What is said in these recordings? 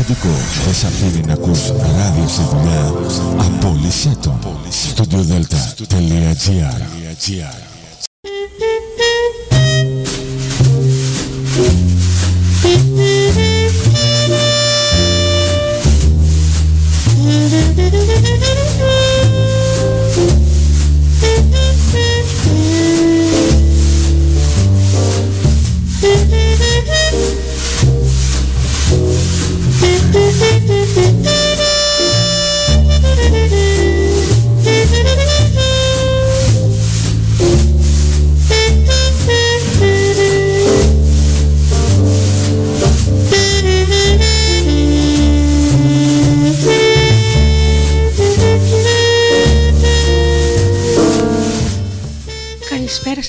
αφεντικό. Δεν σ' αφήνει να ακούς ράδιο στη δουλειά. Απόλυσέ το. studiodelta.gr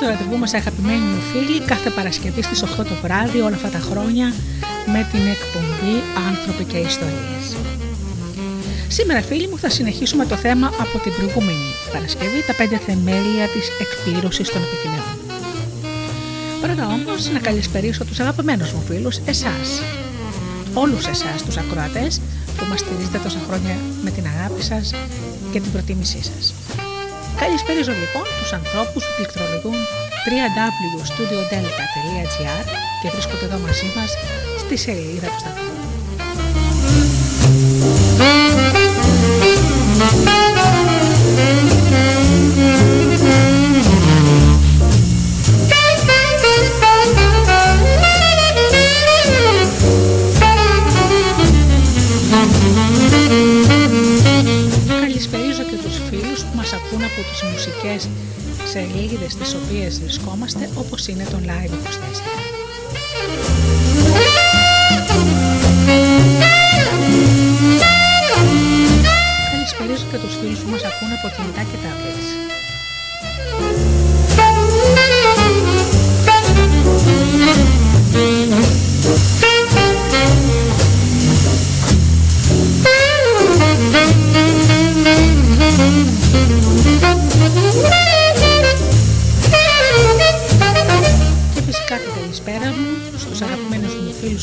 Στο ραντεβού μας αγαπημένοι μου φίλοι κάθε Παρασκευή στις 8 το βράδυ όλα αυτά τα χρόνια με την εκπομπή «Άνθρωποι και Ιστορίες». Σήμερα φίλοι μου θα συνεχίσουμε το θέμα από την προηγούμενη Παρασκευή τα πέντε θεμέλια της εκπλήρωσης των επιθυμιών. Πρώτα όμως να καλησπερίσω τους αγαπημένους μου φίλους, εσάς. Όλους εσάς τους ακροατές που μας στηρίζετε τόσα χρόνια με την αγάπη σας και την προτίμησή σας. Καλησπέριζω λοιπόν τους ανθρώπους που πληκτρολογούν www.studiodelta.gr και βρίσκονται εδώ μαζί μας στη σελίδα του σταθμού. Από τις μουσικές σελίδες τις οποίες βρισκόμαστε όπως είναι το Live 24. Καλησπέριζω και τους φίλους που μας ακούν από κινητά και tablets.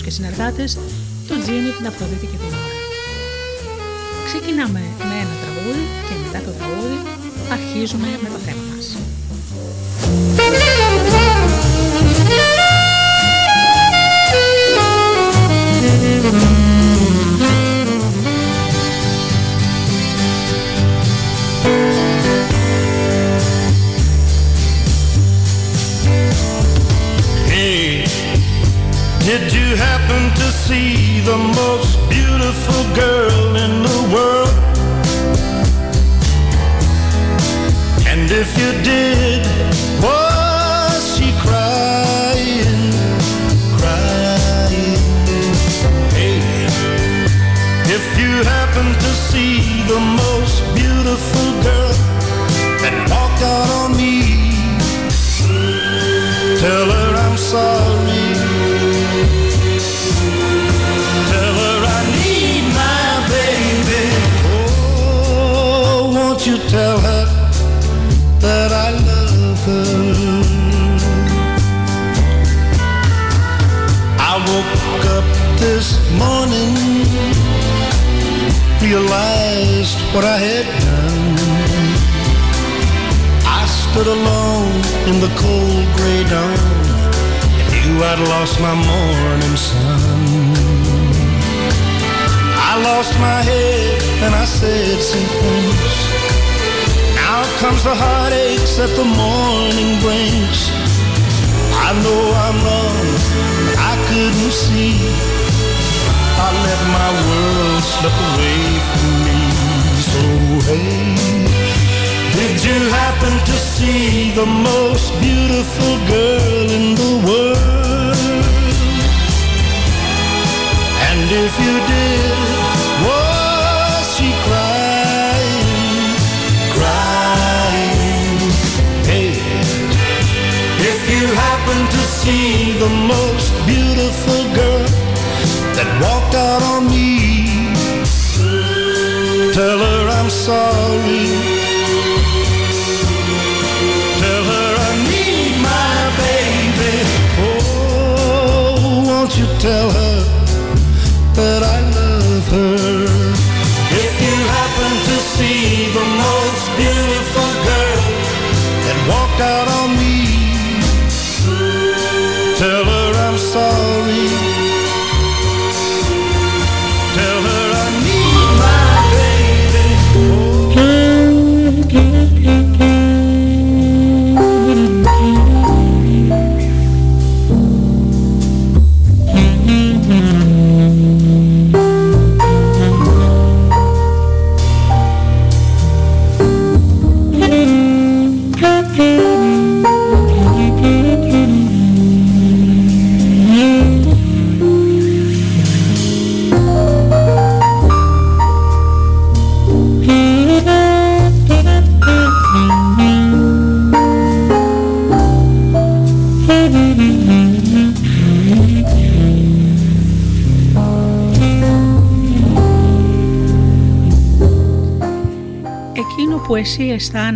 Και συνεργάτες, τον Τζίνι, την Αφροδίτη και την Ωρα. Ξεκινάμε με ένα τραγούδι και μετά το τραγούδι αρχίζουμε με το θέμα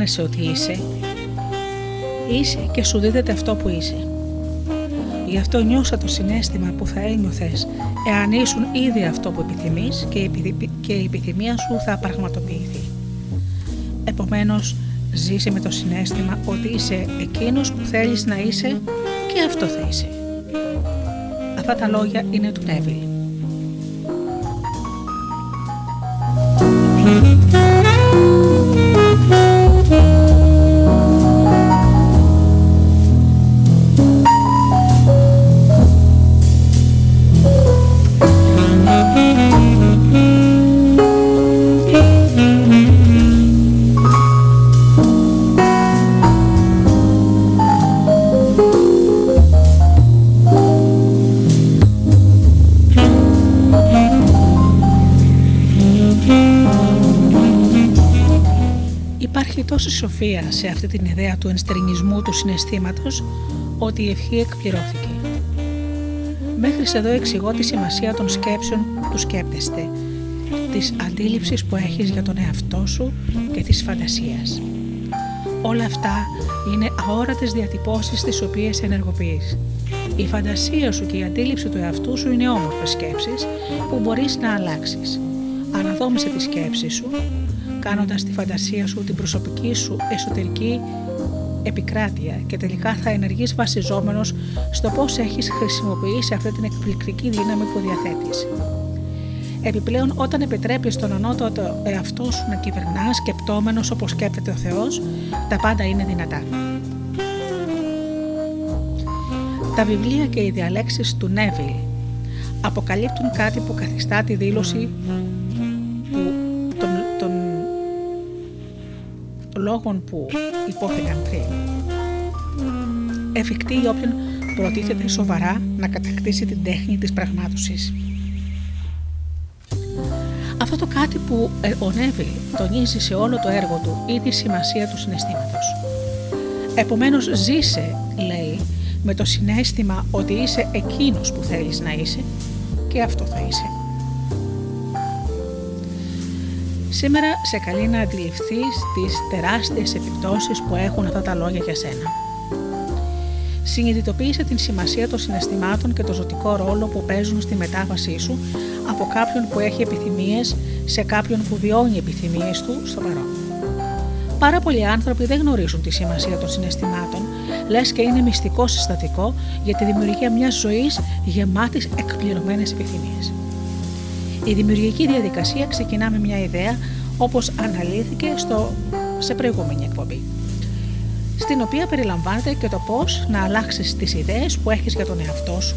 αισθάνεσαι ότι είσαι, είσαι και σου δίδεται αυτό που είσαι. Γι' αυτό νιώσα το συνέστημα που θα ένιωθες εάν ήσουν ήδη αυτό που επιθυμείς και η επιθυ- και η επιθυμία σου θα πραγματοποιηθεί. Επομένως, ζήσε με το συνέστημα ότι είσαι εκείνος που θέλεις να είσαι και αυτό θα είσαι. Αυτά τα λόγια είναι του Νέβιλ. Σοφία σε αυτή την ιδέα του ενστερνισμού του συναισθήματος ότι η ευχή εκπληρώθηκε. Μέχρι εδώ εξηγώ τη σημασία των σκέψεων που σκέπτεστε, της αντίληψης που έχεις για τον εαυτό σου και της φαντασίας. Όλα αυτά είναι αόρατες διατυπώσεις τις οποίες ενεργοποιείς. Η φαντασία σου και η αντίληψη του εαυτού σου είναι όμορφες σκέψεις που μπορείς να αλλάξεις. Αναδόμησε τη σκέψη σου, κάνοντας τη φαντασία σου την προσωπική σου εσωτερική επικράτεια και τελικά θα ενεργείς βασιζόμενος στο πώς έχεις χρησιμοποιήσει αυτή την εκπληκτική δύναμη που διαθέτεις. Επιπλέον, όταν επιτρέπεις τον ανώτατο εαυτό σου να κυβερνάς σκεπτόμενος όπως σκέπτεται ο Θεός, τα πάντα είναι δυνατά. Τα βιβλία και οι διαλέξεις του Νέβιλ αποκαλύπτουν κάτι που καθιστά τη δήλωση λόγων που υπόθηκαν πριν. Εφικτή για όποιον προτίθεται σοβαρά να κατακτήσει την τέχνη της πραγμάτωσης. Αυτό το κάτι που ε, ο Νέβιλ τονίζει σε όλο το έργο του είναι η σημασία του συναισθήματος. Επομένως ζήσε, λέει, με το συνέστημα ότι είσαι εκείνος που θέλεις να είσαι και αυτό θα είσαι. Σήμερα σε καλεί να αντιληφθείς τις τεράστιες επιπτώσεις που έχουν αυτά τα λόγια για σένα. Συνειδητοποίησε την σημασία των συναισθημάτων και το ζωτικό ρόλο που παίζουν στη μετάβασή σου από κάποιον που έχει επιθυμίες σε κάποιον που βιώνει επιθυμίες του στο παρόν. Πάρα πολλοί άνθρωποι δεν γνωρίζουν τη σημασία των συναισθημάτων, λες και είναι μυστικό συστατικό για τη δημιουργία μιας ζωής γεμάτης εκπληρωμένες επιθυμίες. Η δημιουργική διαδικασία ξεκινά με μια ιδέα όπως αναλύθηκε στο, σε προηγούμενη εκπομπή στην οποία περιλαμβάνεται και το πώς να αλλάξεις τις ιδέες που έχεις για τον εαυτό σου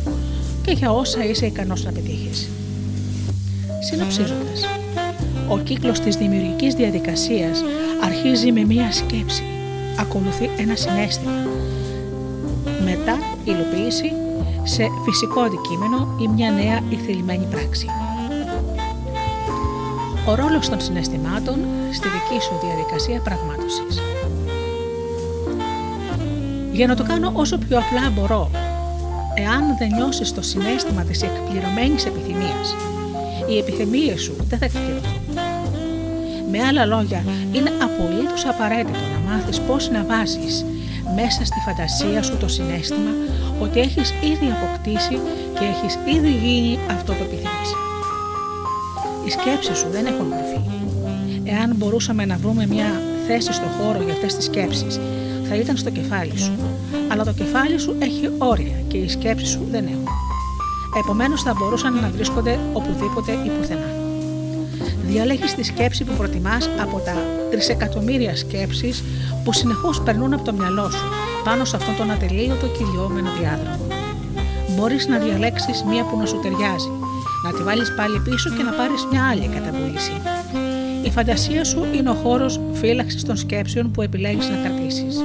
και για όσα είσαι ικανός να πετύχεις. Συνοψίζοντας, ο κύκλος της δημιουργικής διαδικασίας αρχίζει με μία σκέψη, ακολουθεί ένα συνέστημα, μετά υλοποίηση, σε φυσικό αντικείμενο ή μια νέα ή θελημένη πράξη. Ο ρόλος των συναισθημάτων στη δική σου διαδικασία πραγμάτωσης. Για να το κάνω όσο πιο απλά μπορώ, εάν δεν νιώσεις το συνέστημα της εκπληρωμένης επιθυμίας, οι επιθυμίες σου δεν θα εκπληρωθούν. Με άλλα λόγια, είναι απολύτως απαραίτητο να μάθεις πώς να βάζεις μέσα στη φαντασία σου το συνέστημα ότι έχεις ήδη αποκτήσει και έχεις ήδη γίνει αυτό το επιθυμείς. Οι σκέψεις σου δεν έχουν μορφή. Εάν μπορούσαμε να βρούμε μια θέση στο χώρο για αυτές τις σκέψεις, θα ήταν στο κεφάλι σου. Αλλά το κεφάλι σου έχει όρια και οι σκέψεις σου δεν έχουν. Επομένως θα μπορούσαν να βρίσκονται οπουδήποτε ή πουθενά. Διαλέγεις τη σκέψη που προτιμάς από τα τρισεκατομμύρια σκέψεις που συνεχώς περνούν από το μυαλό σου πάνω σε αυτόν τον ατελείωτο κυλιόμενο διάδρομο. Μπορείς να διαλέξεις μία που να σου ταιριάζει, να τη βάλεις πάλι πίσω και να πάρεις μια άλλη καταβούληση. Η φαντασία σου είναι ο χώρος φύλαξης των σκέψεων που επιλέγεις να κρατήσεις.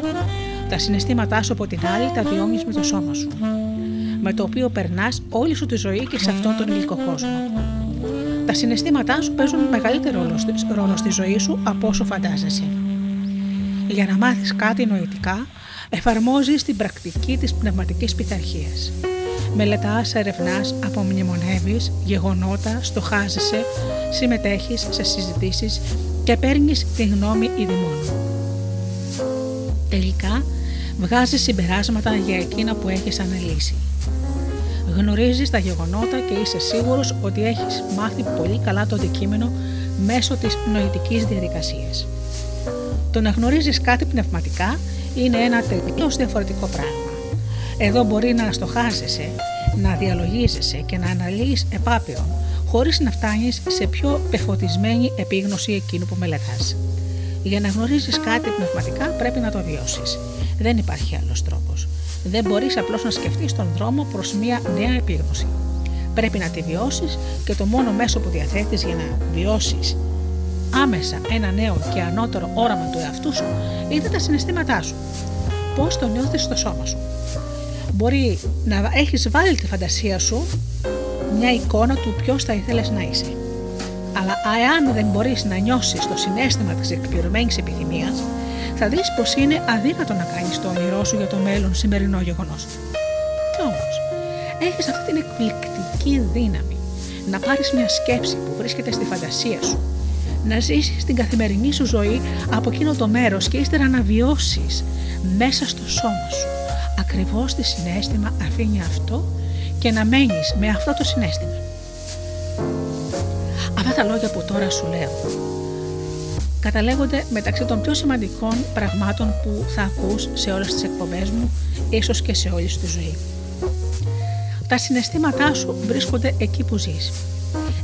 Τα συναισθήματά σου από την άλλη τα βιώνεις με το σώμα σου, με το οποίο περνάς όλη σου τη ζωή και σε αυτόν τον υλικό κόσμο. Τα συναισθήματά σου παίζουν μεγαλύτερο ρόλο στη ζωή σου από όσο φαντάζεσαι. Για να μάθεις κάτι νοητικά, εφαρμόζεις την πρακτική της πνευματικής πειθαρχίας. Μελετάς, ερευνάς, απομνημονεύεις γεγονότα, στοχάζεσαι, συμμετέχεις σε συζητήσεις και παίρνεις τη γνώμη ειδημών. Τελικά, βγάζεις συμπεράσματα για εκείνα που έχεις αναλύσει. Γνωρίζεις τα γεγονότα και είσαι σίγουρος ότι έχεις μάθει πολύ καλά το αντικείμενο μέσω της νοητικής διαδικασίας. Το να γνωρίζεις κάτι πνευματικά είναι ένα τελείως διαφορετικό πράγμα. Εδώ μπορεί να στοχάζεσαι, να διαλογίζεσαι και να αναλύεις επάπειον, χωρίς να φτάνεις σε πιο πεφωτισμένη επίγνωση εκείνου που μελετάς. Για να γνωρίζεις κάτι πνευματικά πρέπει να το βιώσεις. Δεν υπάρχει άλλος τρόπος. Δεν μπορείς απλώς να σκεφτείς τον δρόμο προς μια νέα επίγνωση. Πρέπει να τη βιώσεις και το μόνο μέσο που διαθέτεις για να βιώσεις άμεσα ένα νέο και ανώτερο όραμα του εαυτού σου είναι τα συναισθήματά σου. Πώς το νιώθεις στο σώμα σου. Μπορεί να έχεις βάλει τη φαντασία σου μια εικόνα του ποιος θα ήθελες να είσαι. Αλλά εάν δεν μπορείς να νιώσεις το συνέστημα της εκπληρωμένης επιθυμίας, θα δεις πως είναι αδύνατο να κάνεις το όνειρό σου για το μέλλον σημερινό γεγονός. Κι όμως, έχεις αυτή την εκπληκτική δύναμη να πάρεις μια σκέψη που βρίσκεται στη φαντασία σου να ζήσεις την καθημερινή σου ζωή από εκείνο το μέρος και ύστερα να βιώσεις μέσα στο σώμα σου ακριβώς τι συνέστημα αφήνει αυτό και να μένεις με αυτό το συνέστημα. Αυτά τα λόγια που τώρα σου λέω καταλέγονται μεταξύ των πιο σημαντικών πραγμάτων που θα ακούς σε όλες τις εκπομπές μου, ίσως και σε όλη σου τη ζωή. Τα συναισθήματά σου βρίσκονται εκεί που ζεις.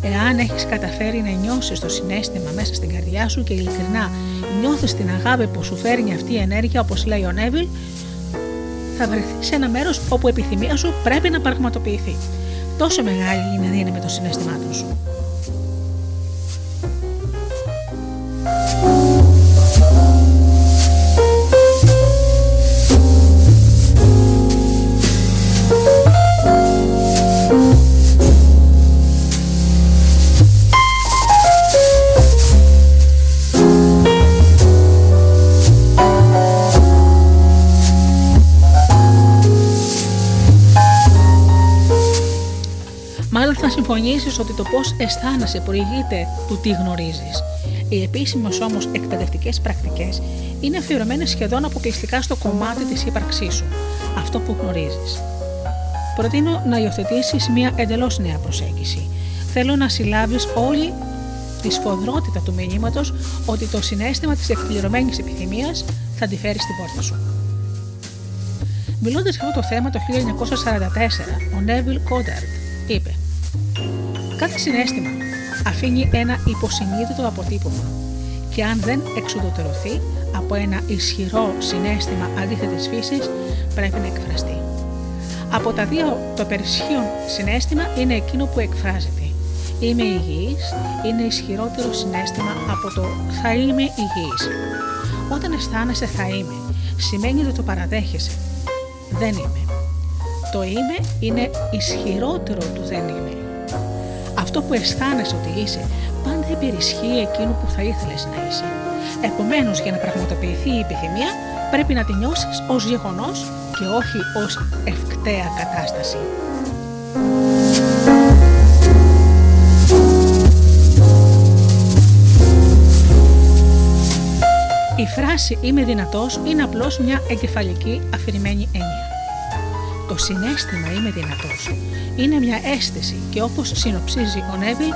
Εάν έχεις καταφέρει να νιώσεις το συνέστημα μέσα στην καρδιά σου και ειλικρινά νιώθεις την αγάπη που σου φέρνει αυτή η ενέργεια όπως λέει ο Νέβιλ, θα βρεθεί σε ένα μέρος όπου η επιθυμία σου πρέπει να πραγματοποιηθεί. Τόσο μεγάλη είναι η δύναμη των συναισθημάτων σου. Συμφωνήσεις ότι το πώς αισθάνεσαι προηγείται του τι γνωρίζεις. Οι επίσημες όμως εκπαιδευτικές πρακτικές είναι αφιερωμένες σχεδόν αποκλειστικά στο κομμάτι της ύπαρξής σου, αυτό που γνωρίζεις. Προτείνω να υιοθετήσεις μια εντελώς νέα προσέγγιση. Θέλω να συλλάβεις όλη τη σφοδρότητα του μηνύματος ότι το συνέστημα της εκπληρωμένης επιθυμίας θα τη φέρει στην πόρτα σου. Μιλώντας για αυτό το θέμα το 1944, ο Νέβιλ Κόνταρτ είπε: Κάθε συνέστημα αφήνει ένα υποσυνείδητο αποτύπωμα και αν δεν εξουδετερωθεί από ένα ισχυρό συνέστημα αντίθετης φύσης πρέπει να εκφραστεί. Από τα δύο το περισσότερο συνέστημα είναι εκείνο που εκφράζεται. Είμαι υγιής είναι ισχυρότερο συνέστημα από το θα είμαι υγιής. Όταν αισθάνεσαι θα είμαι, σημαίνει ότι το παραδέχεσαι. Δεν είμαι. Το είμαι είναι ισχυρότερο του δεν είναι. Αυτό που αισθάνεσαι ότι είσαι πάντα υπερισχύει εκείνο που θα ήθελες να είσαι. Επομένως για να πραγματοποιηθεί η επιθυμία πρέπει να τη νιώσεις ως γεγονός και όχι ως ευκταία κατάσταση. Η φράση «Είμαι δυνατός» είναι απλώς μια εγκεφαλική αφηρημένη έννοια. Το συνέστημα «Είμαι δυνατός» είναι μια αίσθηση και όπως συνοψίζει ο Νέβιλ,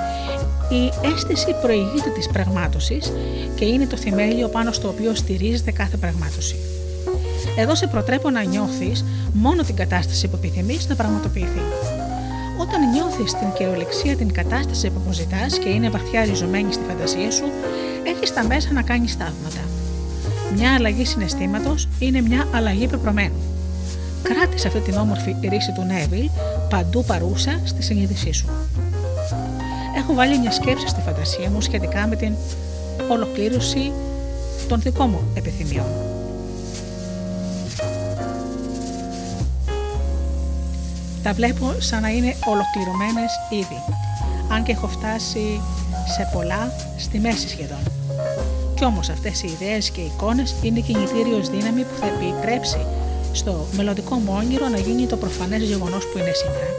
η αίσθηση προηγείται της πραγμάτωσης και είναι το θεμέλιο πάνω στο οποίο στηρίζεται κάθε πραγμάτωση. Εδώ σε προτρέπω να νιώθεις μόνο την κατάσταση που επιθυμείς να πραγματοποιηθεί. Όταν νιώθεις την κυριολεξία την κατάσταση που αποζητάς και είναι βαθιά ριζωμένη στη φαντασία σου, έχεις τα μέσα να κάνεις θαύματα. Μια αλλαγή συναισθήματος είναι μια αλλαγή πεπρωμένου. Κράτησε αυτή την όμορφη ρίση του Νέβιλ παντού παρούσα στη συνείδησή σου. Έχω βάλει μια σκέψη στη φαντασία μου σχετικά με την ολοκλήρωση των δικών μου επιθυμιών. Τα βλέπω σαν να είναι ολοκληρωμένες ήδη, αν και έχω φτάσει σε πολλά στη μέση σχεδόν. Κι όμως αυτές οι ιδέες και οι εικόνες είναι κινητήριος δύναμη που θα επιτρέψει στο μελλοντικό μου όνειρο να γίνει το προφανές γεγονός που είναι σήμερα.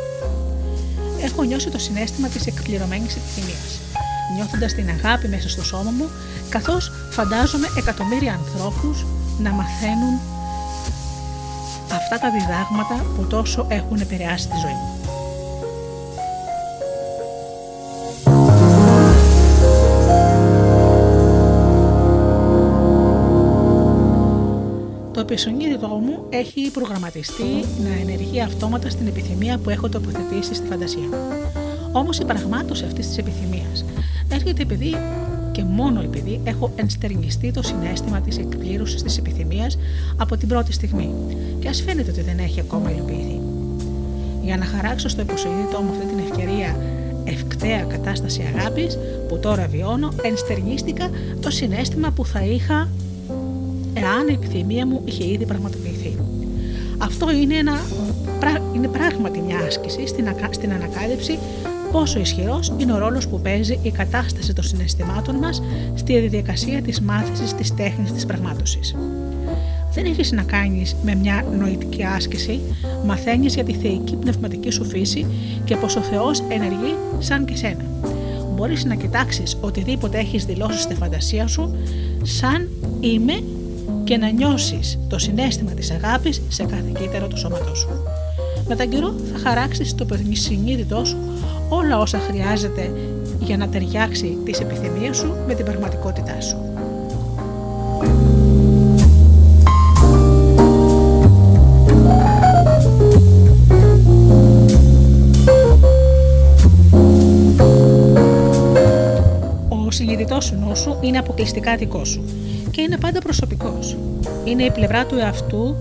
Έχω νιώσει το συνέστημα της εκπληρωμένης επιθυμίας, νιώθοντας την αγάπη μέσα στο σώμα μου, καθώς φαντάζομαι εκατομμύρια ανθρώπους να μαθαίνουν αυτά τα διδάγματα που τόσο έχουν επηρεάσει τη ζωή μου. Επισονίδητό μου έχει προγραμματιστεί να ενεργεί αυτόματα στην επιθυμία που έχω τοποθετήσει στη φαντασία μου. Όμως η πραγμάτωση αυτής της επιθυμίας έρχεται επειδή και μόνο επειδή έχω ενστερνιστεί το συνέστημα της εκπλήρωσης της επιθυμίας από την πρώτη στιγμή, και ας φαίνεται ότι δεν έχει ακόμα υλοποιηθεί. Για να χαράξω στο υποσυνείδητό μου αυτή την ευκαιρία ευκταία κατάσταση αγάπης που τώρα βιώνω, ενστερνίστηκα το συνέστημα που θα είχα εάν η επιθυμία μου είχε ήδη πραγματοποιηθεί. Αυτό είναι, ένα, είναι πράγματι μια άσκηση στην, στην ανακάλυψη πόσο ισχυρός είναι ο ρόλος που παίζει η κατάσταση των συναισθημάτων μας στη διαδικασία της μάθησης της τέχνης της πραγμάτωσης. Δεν έχεις να κάνεις με μια νοητική άσκηση, μαθαίνεις για τη θεϊκή πνευματική σου φύση και πως ο Θεός ενεργεί σαν και σένα. Μπορείς να κοιτάξεις οτιδήποτε έχεις δηλώσει στη φαντασία σου, σαν είμαι και να νιώσεις το συνέστημα της αγάπης σε κάθε κύτταρο του σώματός σου. Με τον καιρό θα χαράξεις το συνείδητό σου όλα όσα χρειάζεται για να ταιριάξει τις επιθυμίες σου με την πραγματικότητά σου. Ο συνειδητός σου νους σου είναι αποκλειστικά δικό σου και είναι πάντα προσωπικός. Είναι η πλευρά του εαυτού,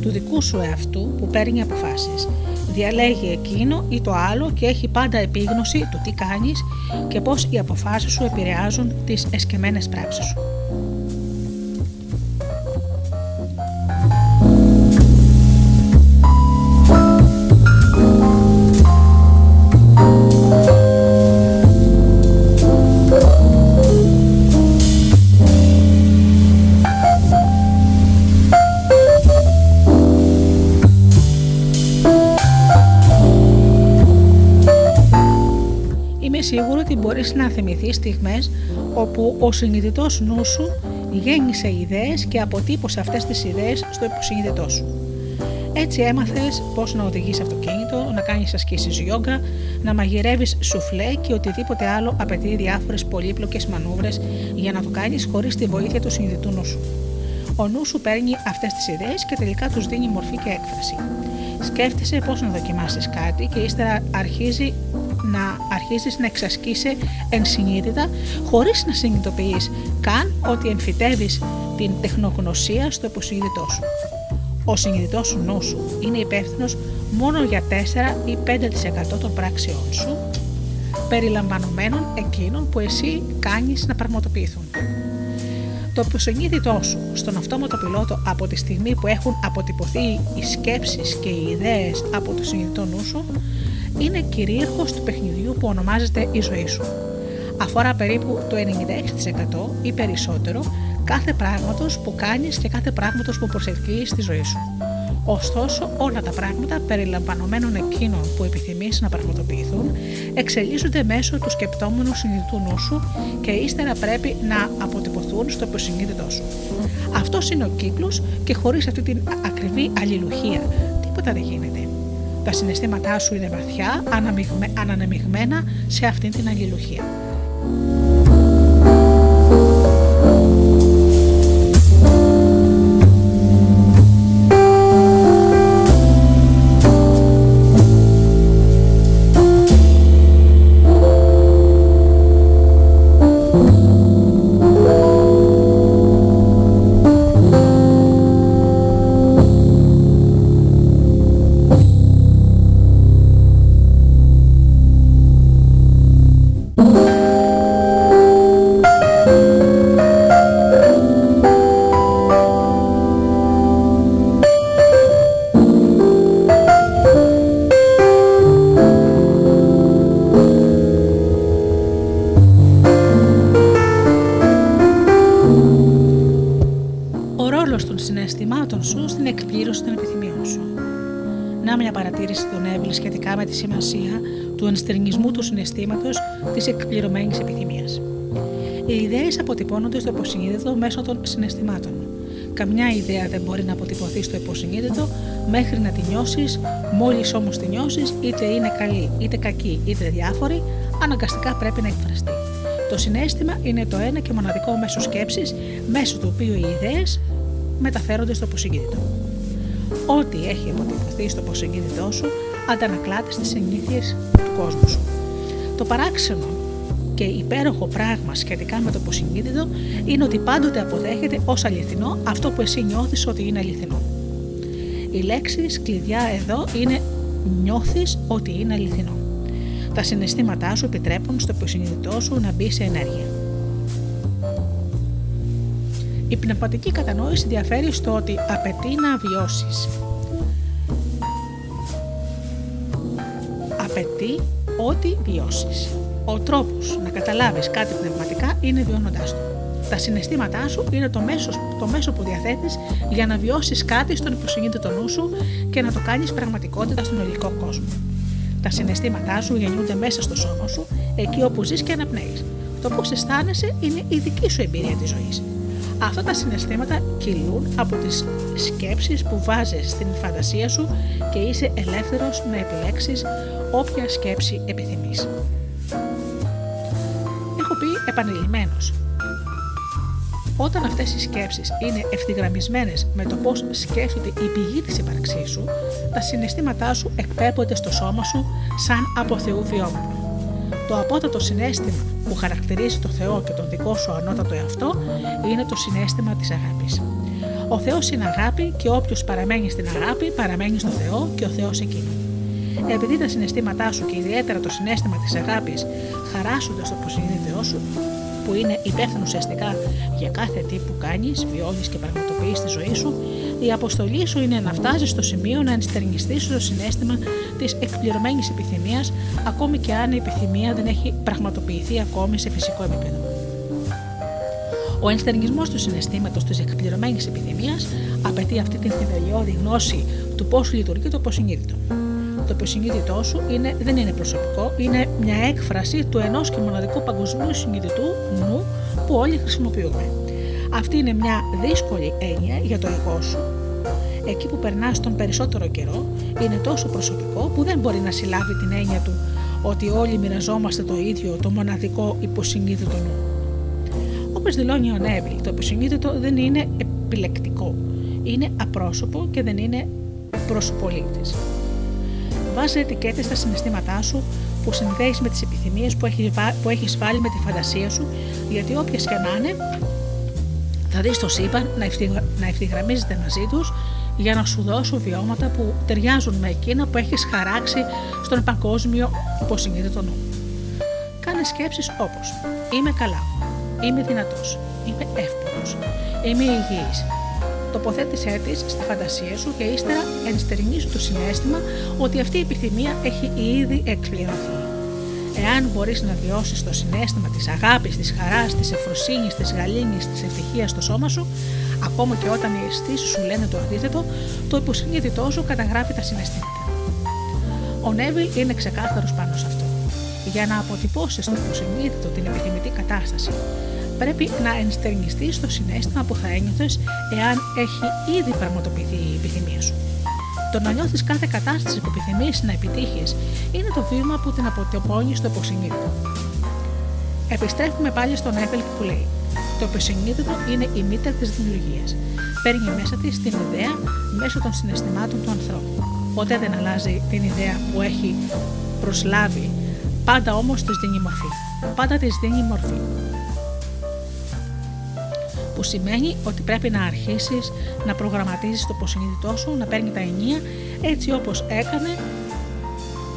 του δικού σου εαυτού που παίρνει αποφάσεις. Διαλέγει εκείνο ή το άλλο και έχει πάντα επίγνωση του τι κάνεις και πώς οι αποφάσεις σου επηρεάζουν τις εσκεμμένες πράξεις σου. Μπορείς να θυμηθείς στιγμές όπου ο συνειδητός νου σου γέννησε ιδέες και αποτύπωσε αυτές τις ιδέες στο υποσυνείδητό σου. Έτσι έμαθες πώς να οδηγείς αυτοκίνητο, να κάνεις ασκήσεις γιόγκα, να μαγειρεύεις σουφλέ και οτιδήποτε άλλο απαιτεί διάφορες πολύπλοκες μανούβρες για να το κάνεις χωρίς τη βοήθεια του συνειδητού νου σου. Ο νου σου παίρνει αυτές τις ιδέες και τελικά τους δίνει μορφή και έκφραση. Σκέφτεσαι πώς να δοκιμάσεις κάτι και ύστερα αρχίζει να αρχίσεις να εξασκείσαι ενσυνείδητα χωρίς να συνειδητοποιείς καν ότι εμφυτεύεις την τεχνογνωσία στο υποσυνείδητό σου. Ο συνειδητός σου νου σου είναι υπεύθυνος μόνο για 4 ή 5% των πράξεών σου, περιλαμβανομένων εκείνων που εσύ κάνεις να πραγματοποιηθούν. Το υποσυνείδητό σου στον αυτόματο πιλότο από τη στιγμή που έχουν αποτυπωθεί οι σκέψεις και οι ιδέες από το συνειδητό νου σου είναι κυρίαρχος του παιχνιδιού που ονομάζεται η ζωή σου. Αφορά περίπου το 96% ή περισσότερο κάθε πράγματος που κάνεις και κάθε πράγματος που προσελκύεις στη ζωή σου. Ωστόσο, όλα τα πράγματα περιλαμβανομένων εκείνων που επιθυμείς να πραγματοποιηθούν εξελίσσονται μέσω του σκεπτόμενου συνειδητού νου σου και ύστερα πρέπει να αποτυπωθούν στο υποσυνείδητό σου. Αυτός είναι ο κύκλος και χωρίς αυτή την ακριβή αλληλουχία τίποτα δεν γίνεται. Τα συναισθήματά σου είναι βαθιά ανανεμιγμένα σε αυτή την αλληλουχία. Τη εκπληρωμένης επιθυμίας. Οι ιδέες αποτυπώνονται στο υποσυνείδητο μέσω των συναισθημάτων. Καμιά ιδέα δεν μπορεί να αποτυπωθεί στο υποσυνείδητο μέχρι να τη νιώσεις, μόλις όμως τη νιώσεις, είτε είναι καλή, είτε κακή, είτε διάφορη, αναγκαστικά πρέπει να εκφραστεί. Το συνέστημα είναι το ένα και μοναδικό μέσο σκέψης, μέσω του οποίου οι ιδέες μεταφέρονται στο υποσυνείδητο. Ό,τι έχει αποτυπωθεί στο υποσυνείδητό σου αντανακλάται στις συνήθειες του κόσμου σου. Το παράξενο και υπέροχο πράγμα σχετικά με το υποσυνείδητο είναι ότι πάντοτε αποδέχεται ως αληθινό αυτό που εσύ νιώθεις ότι είναι αληθινό. Η λέξη κλειδιά εδώ είναι νιώθεις ότι είναι αληθινό. Τα συναισθήματά σου επιτρέπουν στο υποσυνείδητό σου να μπει σε ενέργεια. Η πνευματική κατανόηση διαφέρει στο ότι απαιτεί να βιώσεις. Απαιτεί ό,τι βιώσεις. Ο τρόπος να καταλάβεις κάτι πνευματικά είναι βιώνοντάς το. Τα συναισθήματά σου είναι το μέσος, το μέσο που διαθέτεις για να βιώσεις κάτι στον υποσυνείδητο νου σου και να το κάνεις πραγματικότητα στον υλικό κόσμο. Τα συναισθήματά σου γεννιούνται μέσα στο σώμα σου, εκεί όπου ζεις και αναπνέεις. Το πώς αισθάνεσαι είναι η δική σου εμπειρία της ζωής. Αυτά τα συναισθήματα κυλούν από τις σκέψεις που βάζεις στην φαντασία σου και είσαι ελεύθερος να επιλέξεις όποια σκέψη επιθυμείς. Έχω πει επανειλημμένος. Όταν αυτές οι σκέψεις είναι ευθυγραμμισμένες με το πώς σκέφτεται η πηγή της ύπαρξής σου, τα συναισθήματά σου εκπέμπονται στο σώμα σου σαν από Θεού βιώματα. Το απότατο συνέστημα που χαρακτηρίζει το Θεό και τον δικό σου ανώτατο εαυτό είναι το συνέστημα της αγάπης. Ο Θεός είναι αγάπη και όποιος παραμένει στην αγάπη παραμένει στο Θεό και ο Θεός εκείνος. Επειδή τα συναισθήματά σου και ιδιαίτερα το συνέστημα της αγάπης χαράσσονται στο προσυνείδητό σου, που είναι υπεύθυνο ουσιαστικά για κάθε τι που κάνεις, βιώνεις και πραγματοποιείς στη ζωή σου, η αποστολή σου είναι να φτάσεις στο σημείο να ενστερνιστείς το συνέστημα της εκπληρωμένης επιθυμίας, ακόμη και αν η επιθυμία δεν έχει πραγματοποιηθεί ακόμη σε φυσικό επίπεδο. Ο ενστερνισμός του συναισθήματος της εκπληρωμένης επιθυμίας απαιτεί αυτή την θεμελιώδη γνώση του πώς λειτουργεί το υποσυνείδητο. Το υποσυνείδητό σου είναι, δεν είναι προσωπικό, είναι μια έκφραση του ενός και μοναδικού παγκοσμίου συνειδητού νου που όλοι χρησιμοποιούμε. Αυτή είναι μια δύσκολη έννοια για το εγώ σου. Εκεί που περνάς τον περισσότερο καιρό είναι τόσο προσωπικό που δεν μπορεί να συλλάβει την έννοια του ότι όλοι μοιραζόμαστε το ίδιο το μοναδικό υποσυνείδητο νου. Όπως δηλώνει ο Νέβιλ, το υποσυνείδητο δεν είναι επιλεκτικό. Είναι απρόσωπο και δεν είναι προσωπολίτη. Βάζει ετικέτες στα συναισθήματά σου που συνδέεις με τις επιθυμίες που έχεις βάλει με τη φαντασία σου, γιατί όποιες και να είναι, θα δεις το σύμπαν να ευθυγραμμίζεται μαζί τους για να σου δώσουν βιώματα που ταιριάζουν με εκείνα που έχεις χαράξει στον παγκόσμιο υποσυνείδητο νου. Κάνε σκέψεις όπως Είμαι καλά. Είμαι δυνατός. Είμαι εύπορος. Είμαι υγιής. Τοποθέτησέ της στη φαντασία σου και ύστερα ενστερνίσου το συνέστημα ότι αυτή η επιθυμία έχει ήδη εκπληρωθεί. Εάν μπορείς να βιώσεις το συνέστημα της αγάπης, της χαράς, της ευφροσύνη, της γαλήνης, της ευτυχίας στο σώμα σου, ακόμα και όταν οι αισθήσεις σου λένε το αντίθετο, το υποσυνείδητό σου καταγράφει τα συναισθήματα. Ο Νέβιλ είναι ξεκάθαρος πάνω σε αυτό. Για να αποτυπώσεις στο υποσυνείδητο την επιθυμητή κατάσταση, πρέπει να ενστερνιστεί το συνέστημα που θα ένιωθες εάν έχει ήδη πραγματοποιηθεί η επιθυμία σου. Το να νιώθεις κάθε κατάσταση που επιθυμείς να επιτύχεις είναι το βήμα που την αποτυπώνει στο υποσυνείδητο. Επιστρέφουμε πάλι στον Νέβιλ που λέει: Το υποσυνείδητο είναι η μήτρα της δημιουργίας. Παίρνει μέσα της την ιδέα μέσω των συναισθημάτων του ανθρώπου. Ποτέ δεν αλλάζει την ιδέα που έχει προσλάβει, πάντα όμως της δίνει μορφή. Πάντα της δίνει μορφή που σημαίνει ότι πρέπει να αρχίσεις να προγραμματίζεις το υποσυνείδητό σου, να παίρνει τα ενία έτσι όπως έκανε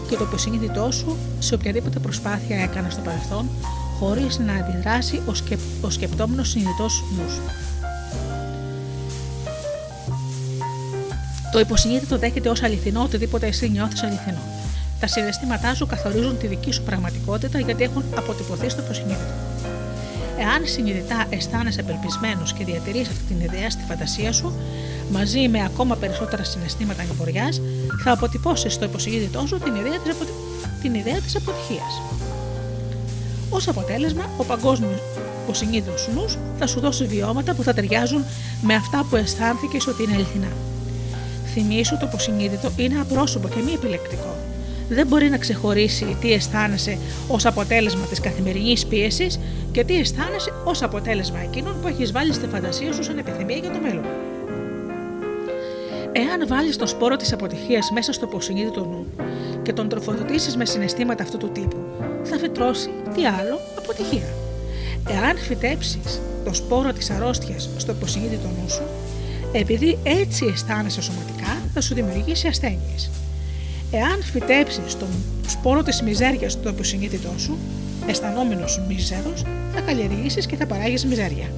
και το υποσυνείδητό σου σε οποιαδήποτε προσπάθεια έκανε στο παρελθόν, χωρίς να αντιδράσει ο, σκεπ, ο σκεπτόμενος συνειδητός νους. Το υποσυνείδητο δέχεται ως αληθινό οτιδήποτε εσύ νιώθεις αληθινό. Τα συναισθήματά σου καθορίζουν τη δική σου πραγματικότητα γιατί έχουν αποτυπωθεί στο υποσυνείδητο. Εάν συνειδητά αισθάνεσαι απελπισμένος και διατηρείς αυτή την ιδέα στη φαντασία σου, μαζί με ακόμα περισσότερα συναισθήματα ανηφοριά, θα αποτυπώσεις στο υποσυνείδητό σου την ιδέα της αποτι... την ιδέα της αποτυχίας. Ω αποτέλεσμα, ο παγκόσμιος υποσυνείδητο νου θα σου δώσει βιώματα που θα ταιριάζουν με αυτά που αισθάνθηκες ότι είναι αληθινά. Θυμήσου το υποσυνείδητο είναι απρόσωπο και μη επιλεκτικό δεν μπορεί να ξεχωρίσει τι αισθάνεσαι ως αποτέλεσμα της καθημερινής πίεσης και τι αισθάνεσαι ως αποτέλεσμα εκείνων που έχεις βάλει στη φαντασία σου σαν επιθυμία για το μέλλον. Εάν βάλεις τον σπόρο της αποτυχίας μέσα στο υποσυνείδητο νου και τον τροφοδοτήσεις με συναισθήματα αυτού του τύπου, θα φυτρώσει τι άλλο, αποτυχία. Εάν φυτέψεις το σπόρο της αρρώστιας στο υποσυνείδητο νου σου, επειδή έτσι αισθάνεσαι σωματικά, θα σου δημιουργήσει ασθένειες. Εάν φυτέψεις τον σπόρο της μιζέριας στο υποσυνείδητό σου, αισθανόμενος μίζερο, θα καλλιεργήσεις και θα παράγεις μιζέρια.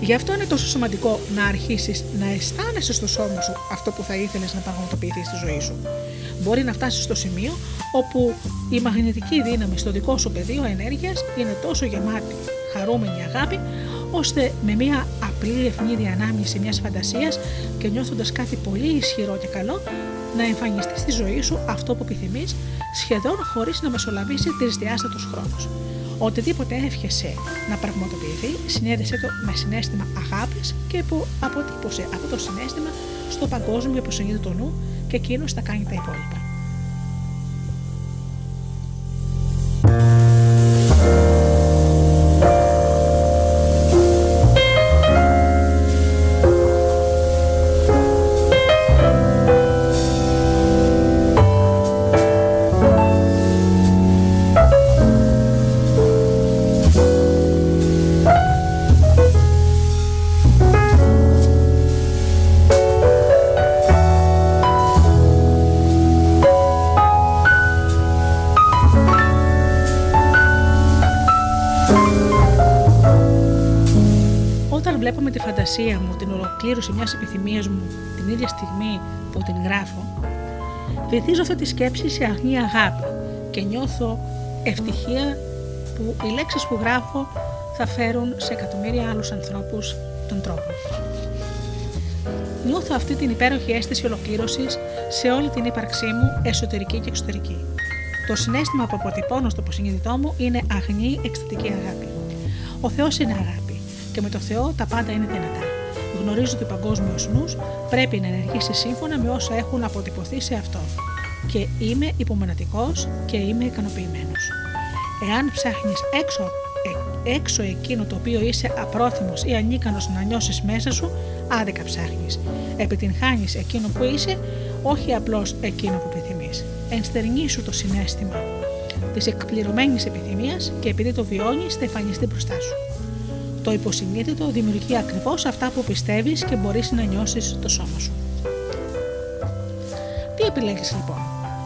Γι' αυτό είναι τόσο σημαντικό να αρχίσεις να αισθάνεσαι στο σώμα σου αυτό που θα ήθελες να πραγματοποιηθείς στη ζωή σου. Μπορεί να φτάσεις στο σημείο όπου η μαγνητική δύναμη στο δικό σου πεδίο ενέργειας είναι τόσο γεμάτη χαρούμενη αγάπη, ώστε με μια απλή ευνίδια ανάμνηση μιας φαντασίας και νιώθοντας κάτι πολύ ισχυρό και καλό, να εμφανιστεί στη ζωή σου αυτό που επιθυμείς, σχεδόν χωρίς να μεσολαβήσει τρισδιάστατος χρόνος. Οτιδήποτε εύχεσαι να πραγματοποιηθεί, συνέδεσαι το με συνέστημα αγάπης και που αποτύπωσε αυτό το συνέστημα στο παγκόσμιο υποσυνείδητο νου και εκείνος θα κάνει τα υπόλοιπα. Φαντασία μου την ολοκλήρωση μιας επιθυμίας μου την ίδια στιγμή που την γράφω, βυθίζω αυτή τη σκέψη σε αγνή αγάπη και νιώθω ευτυχία που οι λέξεις που γράφω θα φέρουν σε εκατομμύρια άλλους ανθρώπους τον τρόπο. Νιώθω αυτή την υπέροχη αίσθηση ολοκλήρωσης σε όλη την ύπαρξή μου, εσωτερική και εξωτερική. Το συνέστημα που αποτυπώνω στο υποσυνείδητό μου είναι αγνή εκστατική αγάπη. Ο Θεός είναι αγάπη και με το Θεό τα πάντα είναι δυνατά. Γνωρίζω ότι ο παγκόσμιος νους πρέπει να ενεργήσει σύμφωνα με όσα έχουν αποτυπωθεί σε αυτό. Και είμαι υπομονετικός και είμαι ικανοποιημένος. Εάν ψάχνεις έξω, ε, έξω εκείνο το οποίο είσαι απρόθυμος ή ανίκανος να νιώσεις μέσα σου, άδικα ψάχνεις. Επιτυγχάνεις εκείνο που είσαι, όχι απλώς εκείνο που επιθυμείς. Ενστερνήσου το συνέστημα της εκπληρωμένης επιθυμίας και επειδή το βιώνεις θα εμφανιστεί μπροστά σου. Το υποσυνείδητο δημιουργεί ακριβώς αυτά που πιστεύεις και μπορείς να νιώσεις το σώμα σου. Τι επιλέγεις λοιπόν,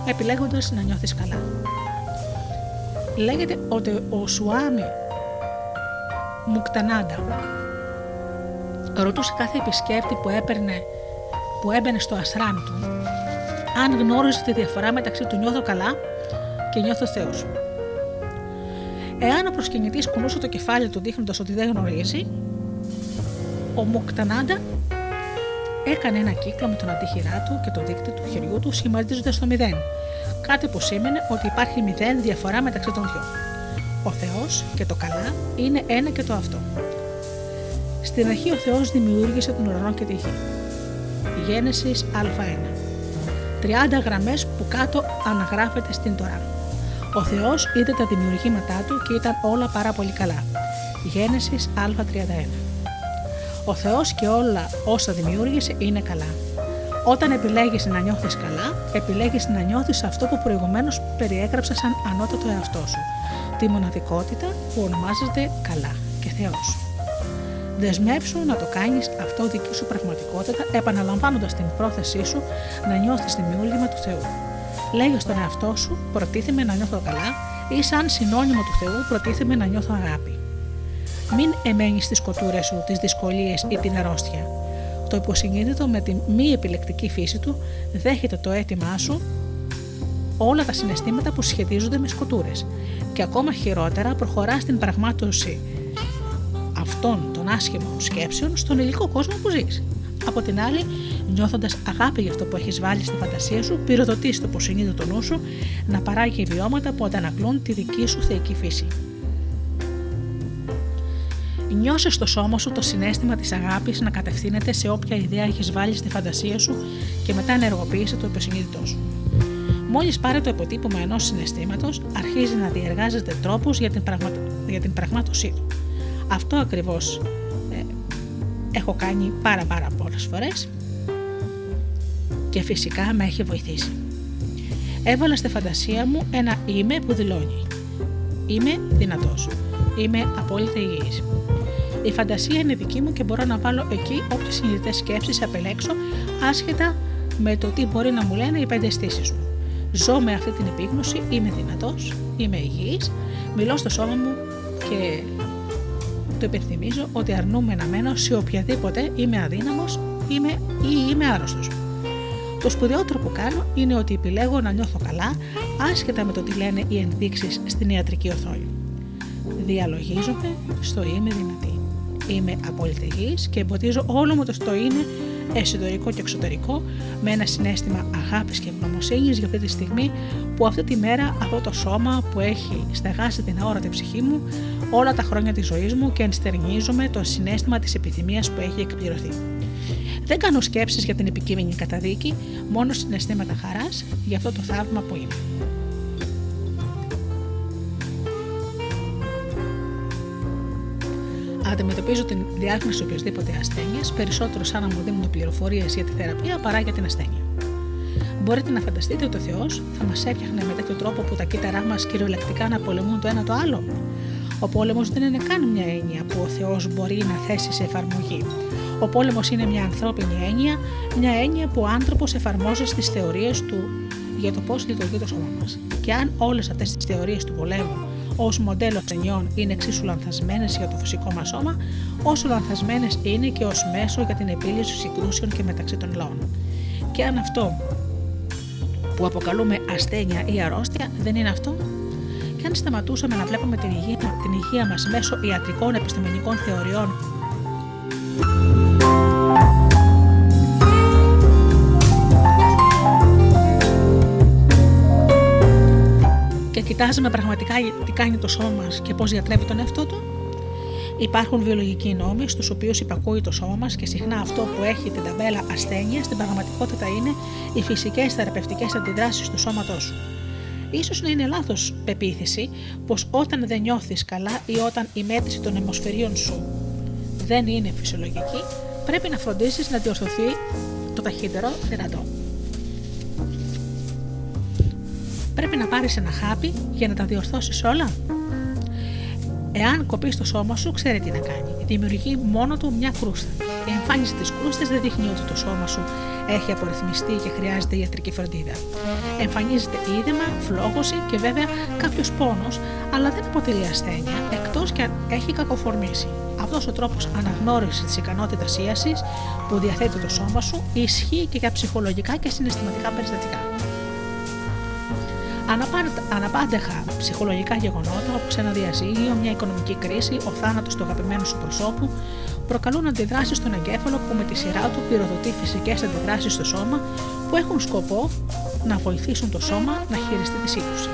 επιλέγοντας να νιώθεις καλά. Λέγεται ότι ο Σουάμι Μουκτανάντα. Ρωτούσε κάθε επισκέπτη που, έπαιρνε, που έμπαινε στο ασράμ του αν γνώριζε τη διαφορά μεταξύ του νιώθω καλά και νιώθω Θεός. Εάν ο προσκυνητής κουνούσε το κεφάλι του δείχνοντας ότι δεν γνωρίζει, ο Μουκτανάντα έκανε ένα κύκλο με τον αντίχειρά του και το δίκτυο του χεριού του σχηματίζοντας το μηδέν, κάτι που σήμαινε ότι υπάρχει μηδέν διαφορά μεταξύ των δυο. Ο Θεός και το καλά είναι ένα και το αυτό. Στην αρχή ο Θεός δημιούργησε τον ουρανό και τη γη. Γένεσης Α1. 30 γραμμές που κάτω αναγράφεται στην Τωρά. Ο Θεός είδε τα δημιουργήματά του και ήταν όλα πάρα πολύ καλά. Γένεσης Α31. Ο Θεός και όλα όσα δημιούργησε είναι καλά. Όταν επιλέγεις να νιώθεις καλά, επιλέγεις να νιώθεις αυτό που προηγουμένως περιέγραψα σαν ανώτατο εαυτό σου. Τη μοναδικότητα που ονομάζεται καλά και Θεός. Δεσμεύσου να το κάνεις αυτό δική σου πραγματικότητα, επαναλαμβάνοντας την πρόθεσή σου να νιώθεις δημιούργημα του Θεού. Λέγε στον εαυτό σου: Προτίθεμαι να νιώθω καλά, ή σαν συνώνυμο του Θεού, προτίθεμαι να νιώθω αγάπη. Μην εμένεις στις κοτούρες σου τις δυσκολίες ή την αρρώστια. Το υποσυνείδητο με τη μη επιλεκτική φύση του δέχεται το αίτημά σου όλα τα συναισθήματα που σχετίζονται με σκοτούρες και ακόμα χειρότερα προχωρά στην πραγμάτωση αυτών των άσχημων σκέψεων στον υλικό κόσμο που ζεις. Από την άλλη, νιώθοντας αγάπη για αυτό που έχεις βάλει στη φαντασία σου, πυροδοτείς το υποσυνείδητο νου σου να παράγει βιώματα που αντανακλούν τη δική σου θεϊκή φύση. Νιώσες στο σώμα σου το συνέστημα της αγάπης να κατευθύνεται σε όποια ιδέα έχεις βάλει στη φαντασία σου και μετά ενεργοποίησε το υποσυνείδητό σου. Μόλις πάρει το υποτύπωμα ενός συναισθήματος, αρχίζει να διεργάζεται τρόπου για, την για την πραγμάτωσή του. Αυτό ακριβώς ε, έχω κάνει πάρα πάρα πολλές φορές και φυσικά με έχει βοηθήσει. Έβαλα στη φαντασία μου ένα είμαι που δηλώνει. Είμαι δυνατός. Είμαι απόλυτα υγιής. Η φαντασία είναι δική μου και μπορώ να βάλω εκεί όποιες συνειδητές σκέψεις επελέξω, άσχετα με το τι μπορεί να μου λένε οι πέντε αισθήσει μου. Ζω με αυτή την επίγνωση, είμαι δυνατός, είμαι υγιής, μιλώ στο σώμα μου και το υπενθυμίζω ότι αρνούμε να μένω σε οποιαδήποτε είμαι αδύναμος είμαι ή είμαι άρρωστος. Το σπουδαιότερο που κάνω είναι ότι επιλέγω να νιώθω καλά, άσχετα με το τι λένε οι ενδείξεις στην ιατρική οθόνη. Διαλογίζομαι στο είμαι δυνατή είμαι απόλυτη και εμποδίζω όλο μου το στο είναι εσωτερικό και εξωτερικό με ένα συνέστημα αγάπης και ευγνωμοσύνης για αυτή τη στιγμή που αυτή τη μέρα αυτό το σώμα που έχει στεγάσει την αόρατη ψυχή μου όλα τα χρόνια της ζωής μου και ενστερνίζομαι το συνέστημα της επιθυμίας που έχει εκπληρωθεί. Δεν κάνω σκέψεις για την επικείμενη καταδίκη, μόνο συναισθήματα χαράς για αυτό το θαύμα που είμαι. αντιμετωπίζω την διάγνωση οποιασδήποτε ασθένειας περισσότερο σαν να μου δίνουν πληροφορίες για τη θεραπεία παρά για την ασθένεια. Μπορείτε να φανταστείτε ότι ο Θεός θα μας έφτιαχνε με τέτοιο τρόπο που τα κύτταρά μας κυριολεκτικά να πολεμούν το ένα το άλλο. Ο πόλεμος δεν είναι καν μια έννοια που ο Θεός μπορεί να θέσει σε εφαρμογή. Ο πόλεμος είναι μια ανθρώπινη έννοια, μια έννοια που ο άνθρωπος εφαρμόζει στις θεωρίες του για το πώς λειτουργεί το σώμα μας. Και αν όλες αυτές τις θεωρίες του πολέμου ως μοντέλο ταινιών είναι εξίσου λανθασμένες για το φυσικό μας σώμα, όσο λανθασμένες είναι και ως μέσο για την επίλυση συγκρούσεων και μεταξύ των λαών. Και αν αυτό που αποκαλούμε ασθένεια ή αρρώστια δεν είναι αυτό, και αν σταματούσαμε να βλέπουμε την υγεία, την υγεία μας μέσω ιατρικών επιστημονικών θεωριών κοιτάζουμε πραγματικά τι κάνει το σώμα μας και πώς διατρέπει τον εαυτό του. Υπάρχουν βιολογικοί νόμοι στους οποίους υπακούει το σώμα μας και συχνά αυτό που έχει την ταμπέλα ασθένεια στην πραγματικότητα είναι οι φυσικές θεραπευτικές αντιδράσεις του σώματός σου. Ίσως να είναι λάθος πεποίθηση πως όταν δεν νιώθεις καλά ή όταν η μέτρηση των αιμοσφαιρίων σου δεν είναι φυσιολογική, πρέπει να φροντίσεις να διορθωθεί το ταχύτερο δυνατό. Πρέπει να πάρεις ένα χάπι για να τα διορθώσεις όλα. Εάν κοπείς το σώμα σου, ξέρει τι να κάνει. Δημιουργεί μόνο του μια κρούστα. Η εμφάνιση της κρούστη δεν δείχνει ότι το σώμα σου έχει απορριθμιστεί και χρειάζεται ιατρική φροντίδα. Εμφανίζεται είδημα, φλόγωση και βέβαια κάποιος πόνος, αλλά δεν αποτελεί ασθένεια εκτός και αν έχει κακοφορμήσει. Αυτός ο τρόπος αναγνώρισης της ικανότητας ίασης που διαθέτει το σώμα σου ισχύει και για ψυχολογικά και συναισθηματικά περιστατικά. Αναπάντεχα ψυχολογικά γεγονότα όπως ένα διαζύγιο, μια οικονομική κρίση, ο θάνατος του αγαπημένου σου προσώπου προκαλούν αντιδράσεις στον εγκέφαλο που με τη σειρά του πυροδοτεί φυσικές αντιδράσεις στο σώμα που έχουν σκοπό να βοηθήσουν το σώμα να χειριστεί τη σύγκρουση.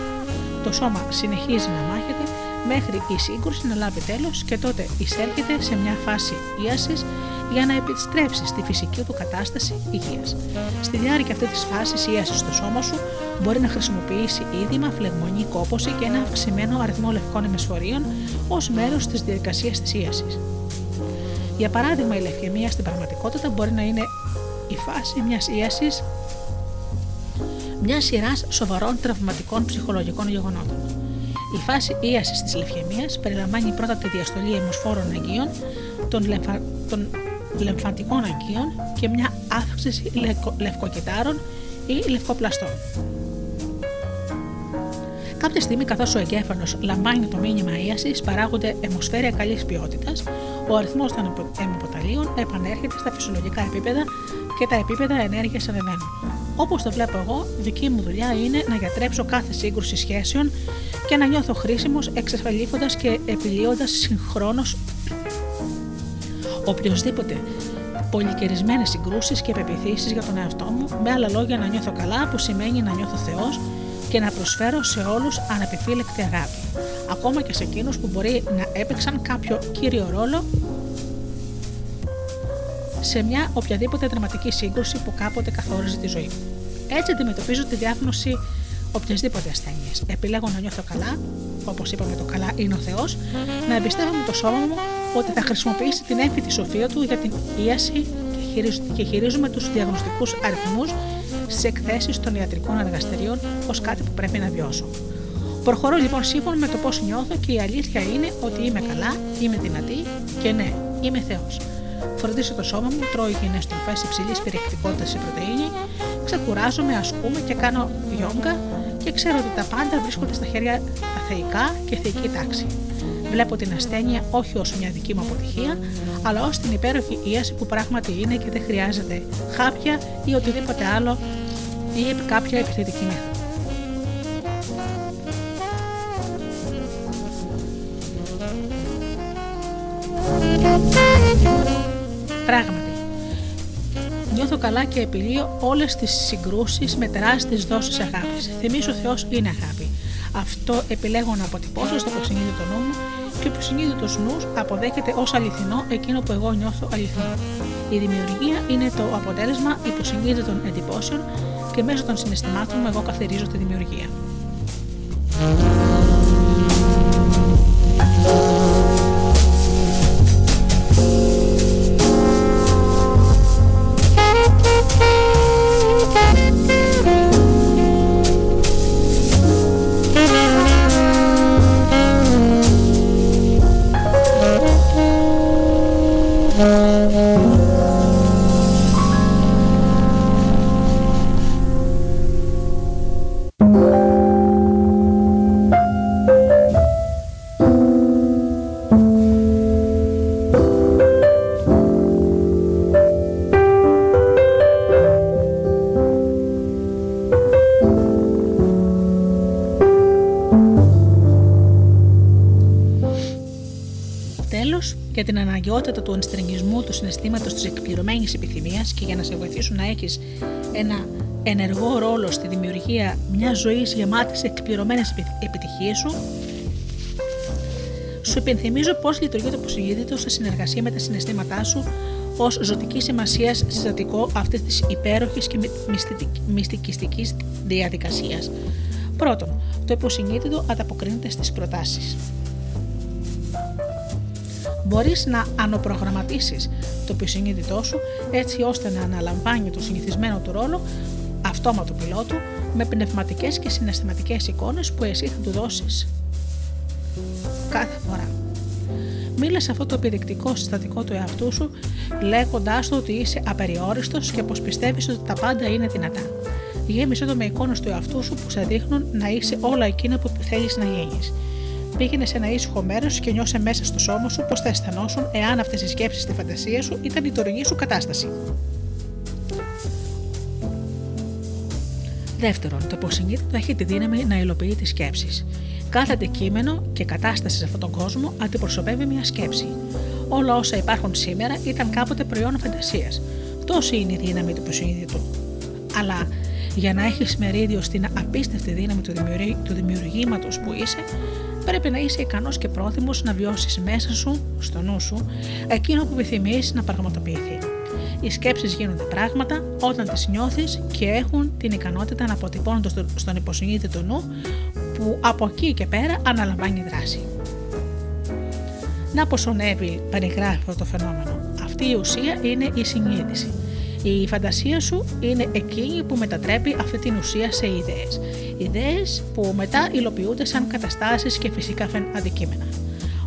Το σώμα συνεχίζει να μάχεται μέχρι η σύγκρουση να λάβει τέλος και τότε εισέρχεται σε μια φάση ίασης για να επιστρέψεις στη φυσική του κατάσταση υγείας. Στη διάρκεια αυτής της φάσης ίασης στο σώμα σου μπορεί να χρησιμοποιήσει είδημα, φλεγμονή, κόποση και ένα αυξημένο αριθμό λευκών εμεσφορείων ως μέρος της διαδικασίας της ίασης. Για παράδειγμα, η λευκαιμία στην πραγματικότητα μπορεί να είναι η φάση μιας ίασης μιας σειράς σοβαρών τραυματικών ψυχολογικών γεγονότων. Η φάση ίασης της λευκαιμία περιλαμβάνει πρώτα τη διαστολή αιμοσφόρων αγκίων, των, λεμφα... των λεμφαντικών αγκίων και μια αύξηση λευκοκυτάρων ή λευκοπλαστών. Κάποια στιγμή, καθώς ο εγκέφαλος λαμβάνει το μήνυμα ίασης, παράγονται αιμοσφαίρια καλής ποιότητας, ο αριθμός των αιμοποταλίων επανέρχεται στα φυσιολογικά επίπεδα και τα επίπεδα ενέργειας ανεβαίνουν. Όπως το βλέπω εγώ, δική μου δουλειά είναι να γιατρέψω κάθε σύγκρουση σχέσεων και να νιώθω χρήσιμος εξασφαλίζοντας και επιλύοντας συγχρόνως οποιοδήποτε πολυκαιρισμένες συγκρούσεις και πεπιθήσεις για τον εαυτό μου, με άλλα λόγια να νιώθω καλά, που σημαίνει να νιώθω Θεός και να προσφέρω σε όλους ανεπιφύλακτη αγάπη, ακόμα και σε εκείνους που μπορεί να έπαιξαν κάποιο κύριο ρόλο σε μια οποιαδήποτε δραματική σύγκρουση που κάποτε καθόριζε τη ζωή μου. Έτσι αντιμετωπίζω τη διάγνωση οποιασδήποτε ασθένειας. Επιλέγω να νιώθω καλά, όπως είπαμε το καλά είναι ο Θεός, να εμπιστεύομαι το σώμα μου ότι θα χρησιμοποιήσει την έμφυτη σοφία του για την ίαση και χειρίζομαι τους διαγνωστικούς αριθμούς στις εκθέσεις των ιατρικών εργαστηρίων ως κάτι που πρέπει να βιώσω. Προχωρώ λοιπόν σύμφωνα με το πώς νιώθω και η αλήθεια είναι ότι είμαι καλά, είμαι δυνατή και ναι, είμαι Θεός. Φροντίζω το σώμα μου, τρώω υγιεινέ τροφέ υψηλή περιεκτικότητα σε πρωτενη, ξεκουράζομαι, ασκούμε και κάνω γιόγκα και ξέρω ότι τα πάντα βρίσκονται στα χέρια τα θεϊκά και θεϊκή τάξη. Βλέπω την ασθένεια όχι ως μια δική μου αποτυχία, αλλά ως την υπέροχη ίαση που πράγματι είναι και δεν χρειάζεται χάπια ή οτιδήποτε άλλο ή κάποια επιθετική μέθοδο. Πράγματι, νιώθω καλά και επιλύω όλες τις συγκρούσεις με τεράστιες δόσεις αγάπης. Θυμίζω ο Θεός είναι αγάπη. Αυτό επιλέγω να αποτυπώσω στο προσυνείδητο νου μου και ο προσυνείδητο νους αποδέχεται ως αληθινό εκείνο που εγώ νιώθω αληθινό. Η δημιουργία είναι το αποτέλεσμα υποσυνείδητων εντυπώσεων και μέσω των συναισθημάτων μου εγώ καθαρίζω τη δημιουργία. Την αναγκαιότητα του ενστραγγισμού του συναισθήματος της εκπληρωμένης επιθυμίας και για να σε βοηθήσουν να έχεις ένα ενεργό ρόλο στη δημιουργία μιας ζωής γεμάτης εκπληρωμένες επιτυχίες σου, σου υπενθυμίζω πώς λειτουργεί το υποσυνείδητο σε συνεργασία με τα συναισθήματά σου ως ζωτική σημασία συστατικό αυτής της υπέροχης και μυστικιστικής διαδικασίας. Πρώτον, το υποσυνείδητο ανταποκρίνεται στις προτάσεις μπορείς να ανοπρογραμματίσεις το πισυνείδητό σου έτσι ώστε να αναλαμβάνει το συνηθισμένο του ρόλο αυτόματο πιλότου με πνευματικές και συναισθηματικές εικόνες που εσύ θα του δώσεις κάθε φορά. Μίλα σε αυτό το επιδεικτικό συστατικό του εαυτού σου, λέγοντάς του ότι είσαι απεριόριστος και πως πιστεύεις ότι τα πάντα είναι δυνατά. Γέμισε το με εικόνες του εαυτού σου που σε δείχνουν να είσαι όλα εκείνα που θέλεις να γίνει. Πήγαινε σε ένα ήσυχο μέρος και νιώσε μέσα στο σώμα σου πώ θα αισθανόσουν εάν αυτές οι σκέψεις στη φαντασία σου ήταν η τωρινή σου κατάσταση. Δεύτερον, το υποσυνείδητο έχει τη δύναμη να υλοποιεί τις σκέψεις. Κάθε αντικείμενο και κατάσταση σε αυτόν τον κόσμο αντιπροσωπεύει μια σκέψη. Όλα όσα υπάρχουν σήμερα ήταν κάποτε προϊόν φαντασίας. Τόση είναι η δύναμη του υποσυνείδητου. Αλλά για να έχεις μερίδιο στην απίστευτη δύναμη του, δημιουργή, του δημιουργήματος που είσαι, πρέπει να είσαι ικανός και πρόθυμος να βιώσεις μέσα σου, στο νου σου, εκείνο που επιθυμείς να πραγματοποιηθεί. Οι σκέψεις γίνονται πράγματα όταν τις νιώθεις και έχουν την ικανότητα να αποτυπώνονται στον υποσυνείδητο νου που από εκεί και πέρα αναλαμβάνει δράση. Να πως ο Νέβιλ περιγράφει αυτό το φαινόμενο. Αυτή η ουσία είναι η συνείδηση. Η φαντασία σου είναι εκείνη που μετατρέπει αυτή την ουσία σε ιδέες. Ιδέες που μετά υλοποιούνται σαν καταστάσεις και φυσικά αντικείμενα.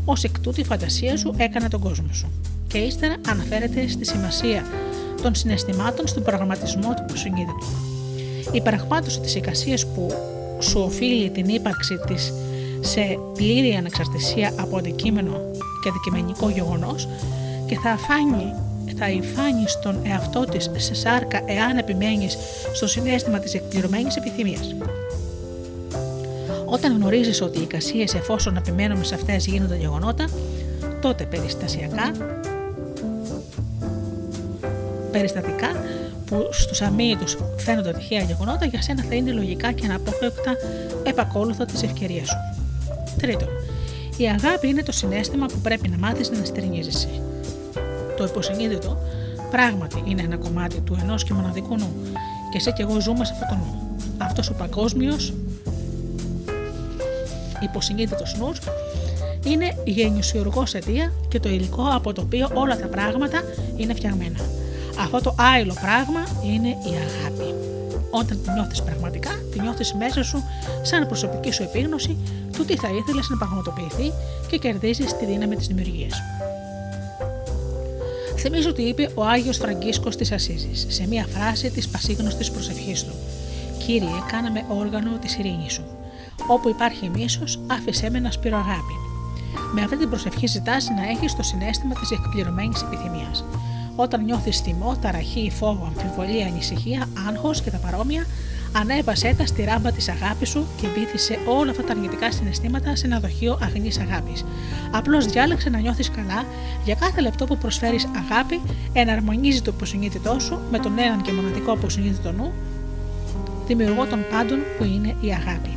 Ω εκ τούτου η φαντασία σου έκανε τον κόσμο σου. Και ύστερα αναφέρεται στη σημασία των συναισθημάτων στον προγραμματισμό του προσυνείδητου. Η πραγμάτωση της εικασίας που σου οφείλει την ύπαρξη της σε πλήρη ανεξαρτησία από αντικείμενο και αντικειμενικό γεγονός και θα αφάνει θα υφάνει στον εαυτό της σε σάρκα εάν επιμένεις στο συνέστημα της εκπληρωμένης επιθυμίας. Όταν γνωρίζεις ότι οι εικασίες εφόσον επιμένουμε σε αυτές γίνονται γεγονότα, τότε περιστασιακά, περιστατικά που στους αμύητου φαίνονται τυχαία γεγονότα, για σένα θα είναι λογικά και αναπόφευκτα επακόλουθα τη ευκαιρία σου. Τρίτον, η αγάπη είναι το συνέστημα που πρέπει να μάθεις να στερνίζεσαι. Το υποσυνείδητο πράγματι είναι ένα κομμάτι του ενός και μοναδικού νου, και εσύ και εγώ ζούμε σε αυτό το νου. Αυτός ο παγκόσμιος υποσυνείδητος νους είναι η γεννησιουργός αιτία και το υλικό από το οποίο όλα τα πράγματα είναι φτιαγμένα. Αυτό το άειλο πράγμα είναι η αγάπη. Όταν τη νιώθεις πραγματικά, τη νιώθεις μέσα σου σαν προσωπική σου επίγνωση του τι θα ήθελες να πραγματοποιηθεί και κερδίζεις τη δύναμη της δημιουργίας. Θυμίζω ότι είπε ο Άγιος Φραγκίσκος της Ασίζης σε μία φράση της πασίγνωστης προσευχής του: Κύριε, κάναμε όργανο της ειρήνης σου. Όπου υπάρχει μίσος, άφησέ με να σπείρω αγάπη. Με αυτή την προσευχή ζητάς να έχεις το συνέστημα της εκπληρωμένης επιθυμίας. Όταν νιώθεις θυμό, ταραχή, φόβο, αμφιβολία, ανησυχία, άγχος και τα παρόμοια, ανέβασέ τα στη ράμπα της αγάπης σου και βήθησε όλα αυτά τα αρνητικά συναισθήματα σε ένα δοχείο αγνής αγάπης. Απλώς διάλεξε να νιώθεις καλά για κάθε λεπτό που προσφέρεις αγάπη, εναρμονίζει το υποσυνείδητό σου με τον έναν και μοναδικό υποσυνείδητο νου, δημιουργό των πάντων που είναι η αγάπη.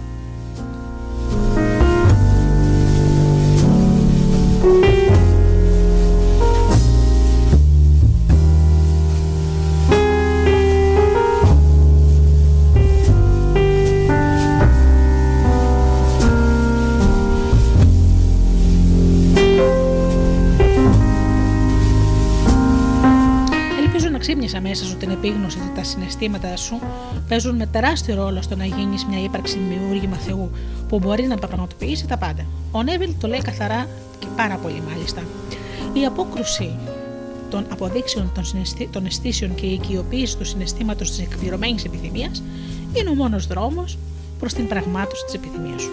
Μέσα σου την επίγνωση ότι τα συναισθήματα σου παίζουν με τεράστιο ρόλο στο να γίνεις μια ύπαρξη δημιούργημα Θεού που μπορείς να πραγματοποιήσεις τα πάντα. Ο Νέβιλ το λέει καθαρά και πάρα πολύ μάλιστα. Η απόκρουση των αποδείξεων των, συναισθή, των αισθήσεων και η οικειοποίηση του συναισθήματος της εκπληρωμένης επιθυμίας είναι ο μόνος δρόμος προς την πραγμάτωση της επιθυμίας σου.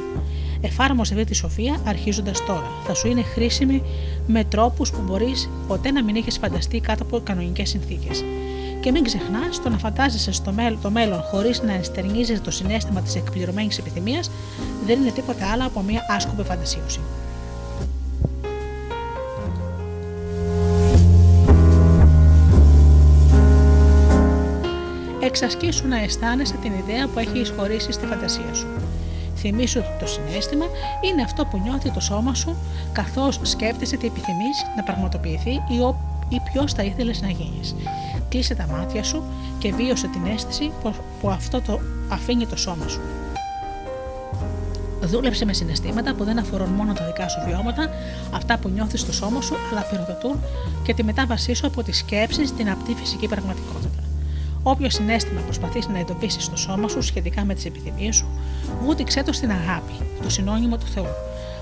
Εφάρμοσε αυτή τη σοφία αρχίζοντας τώρα. Θα σου είναι χρήσιμη με τρόπους που μπορείς ποτέ να μην έχεις φανταστεί κάτω από κανονικές συνθήκες. Και μην ξεχνάς, το να φαντάζεσαι στο μέλλον, το μέλλον χωρίς να ενστερνίζεσαι το συνέστημα της εκπληρωμένης επιθυμίας δεν είναι τίποτα άλλο από μια άσκοπη φαντασίωση. Εξασκήσου να αισθάνεσαι την ιδέα που έχει εισχωρήσει στη φαντασία σου. Θυμήσου ότι το συνέστημα είναι αυτό που νιώθει το σώμα σου καθώς σκέφτεσαι τι επιθυμείς να πραγματοποιηθεί ή, ο, ή ποιος θα ήθελες να γίνεις. Κλείσε τα μάτια σου και βίωσε την αίσθηση που αυτό το αφήνει το σώμα σου. Δούλεψε με συναισθήματα που δεν αφορούν μόνο τα δικά σου βιώματα, αυτά που νιώθεις στο σώμα σου, αλλά πυροδοτούν και τη μετάβασή σου από τις σκέψεις στην απτή φυσική πραγματικότητα. Όποιο συνέστημα προσπαθείς να εντοπίσεις στο σώμα σου σχετικά με τις επιθυμίες σου, βούτυξέ το στην αγάπη, το συνώνυμο του Θεού.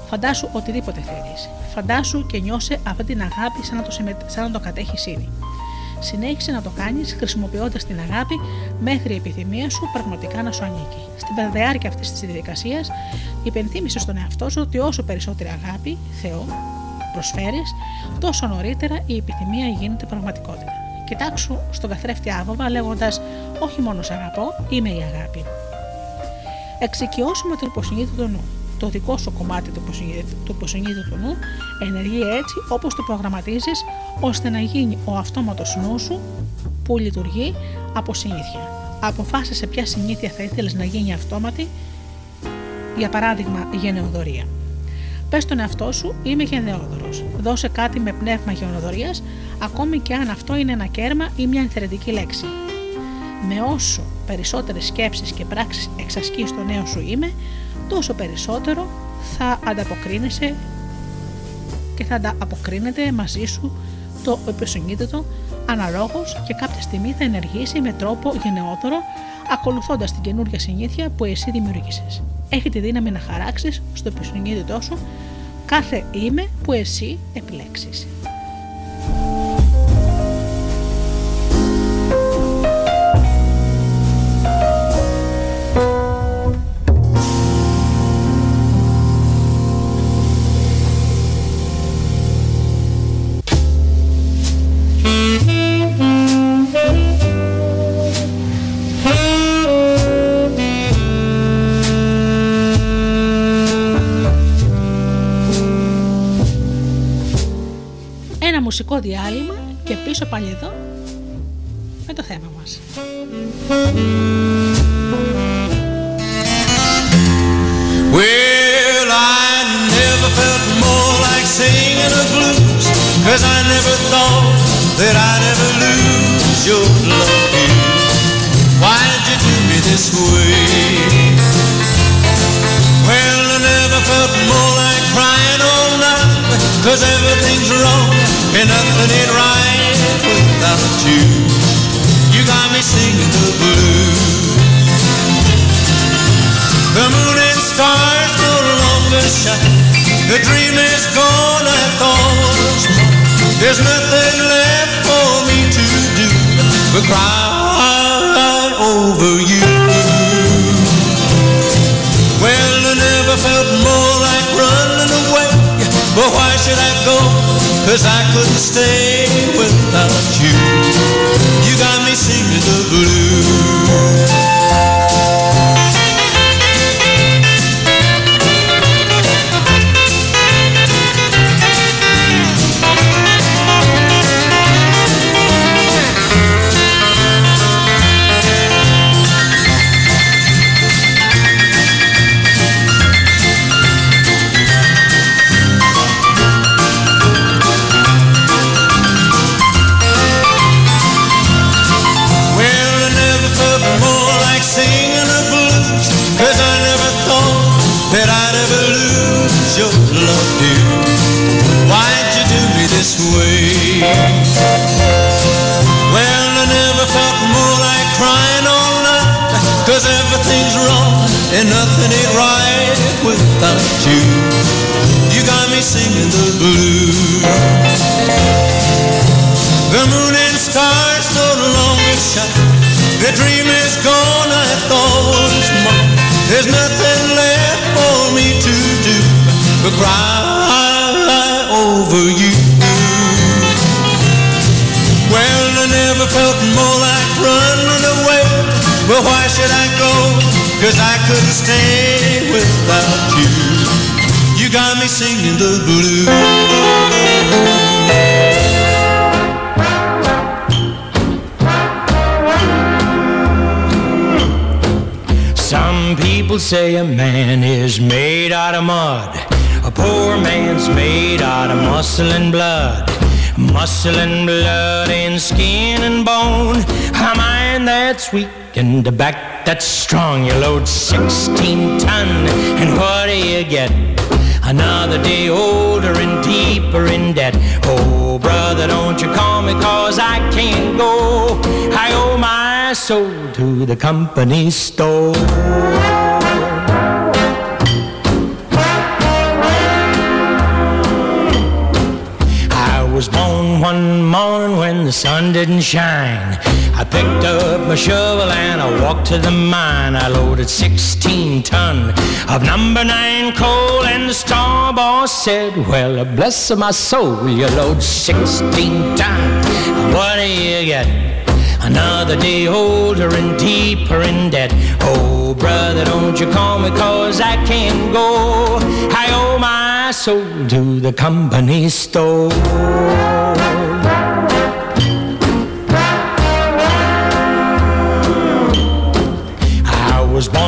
Φαντάσου οτιδήποτε θέλεις. Φαντάσου και νιώσε αυτή την αγάπη σαν να το, σαν να το κατέχεις ήδη. Συνέχισε να το κάνεις χρησιμοποιώντας την αγάπη μέχρι η επιθυμία σου πραγματικά να σου ανήκει. Στην διάρκεια αυτής της διαδικασίας, υπενθύμησε στον εαυτό σου ότι όσο περισσότερη αγάπη, Θεό, προσφέρεις, τόσο νωρίτερα η επιθυμία γίνεται πραγματικότητα. Κοιτάξου στον καθρέφτη άβοβα λέγοντας: Όχι μόνο σε αγαπώ, είμαι η αγάπη. Εξοικειώσουμε τον υποσυνείδητο νου. Το δικό σου κομμάτι του υποσυνείδητου νου ενεργεί έτσι όπως το προγραμματίζεις ώστε να γίνει ο αυτόματος νους σου που λειτουργεί από συνήθεια. Αποφάσισε ποια συνήθεια θα ήθελες να γίνει αυτόματη, για παράδειγμα γενεοδορία. Πες στον εαυτό σου: Είμαι γενναιόδωρος. Δώσε κάτι με πνεύμα γενναιοδορίας, ακόμη και αν αυτό είναι ένα κέρμα ή μια ενθαρρυντική λέξη. Με όσο περισσότερες σκέψεις και πράξεις εξασκείς στο νέο σου είμαι, τόσο περισσότερο θα ανταποκρίνεσαι και θα ανταποκρίνεται μαζί σου το υπεσυνείδητο αναλόγως και κάποια στιγμή θα ενεργήσει με τρόπο γενναιόδωρο ακολουθώντας την καινούργια συνήθεια που εσύ δημιούργησες. Έχει τη δύναμη να χαράξεις στο υπεσυνείδητό σου κάθε είμαι που εσύ επιλέξεις. Μουσικό διάλειμμα και πίσω πάλι εδώ με το θέμα μας. Well, I never felt more like singing a blues Cause I never thought that I'd ever lose your love here Why did you do me this way? Well, I never felt more like crying all night Cause everything's wrong and nothing ain't right without you. You got me singing the blues. The moon and stars no longer shine. The dream is gone, I thought. There's nothing left for me to do but cry over you. Well, I never felt more like running away. But why should I go? Cause I couldn't stay without you. You got me singing the blues. Without you. You got me singing the blues. The moon and stars no longer shine. The dream is gone, I thought it's mine. There's nothing left for me to do but cry over you. Well, I never felt more like running away. But why should I go? Cause I couldn't stay without you. You got me singing the blues. Some people say a man is made out of mud. A poor man's made out of muscle and blood. Muscle and blood and skin and bone. A mind that's weak and a back that's strong. You load 16 ton, and what do you get? Another day older and deeper in debt. Oh, brother, don't you call me cause I can't go. I owe my soul to the company store. The sun didn't shine. I picked up my shovel and I walked to the mine. I loaded 16 ton of number nine coal and the star boss said, well, bless my soul, you load 16 ton. What do you get? Another day older and deeper in debt. Oh, brother, don't you call me cause I can't go. I owe my soul to the company store.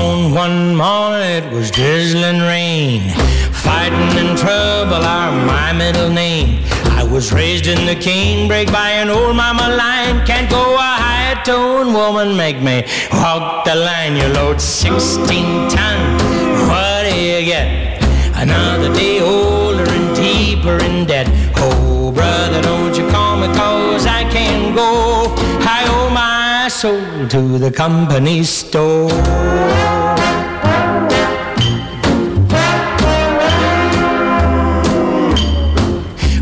One morning, it was drizzling rain. Fighting and trouble are my middle name. I was raised in the canebrake by an old mama line. Can't go a high tone woman, make me walk the line. You load 16 ton, what do you get? Another day older and deeper in debt. Oh, brother, don't soul to the company store.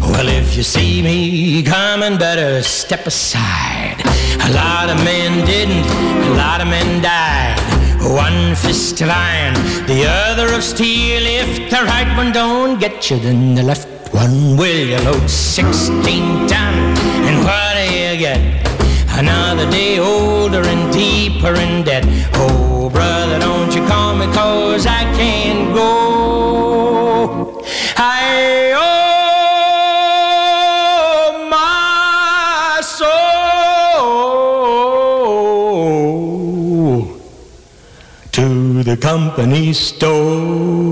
Well, if you see me coming, better step aside. A lot of men didn't, a lot of men died. One fist of iron, the other of steel. If the right one don't get you, then the left one will. You load 16 ton, and what do you get? Another day older and deeper in debt. Oh, brother, don't you call me, cause I can't go. I owe my soul to the company store.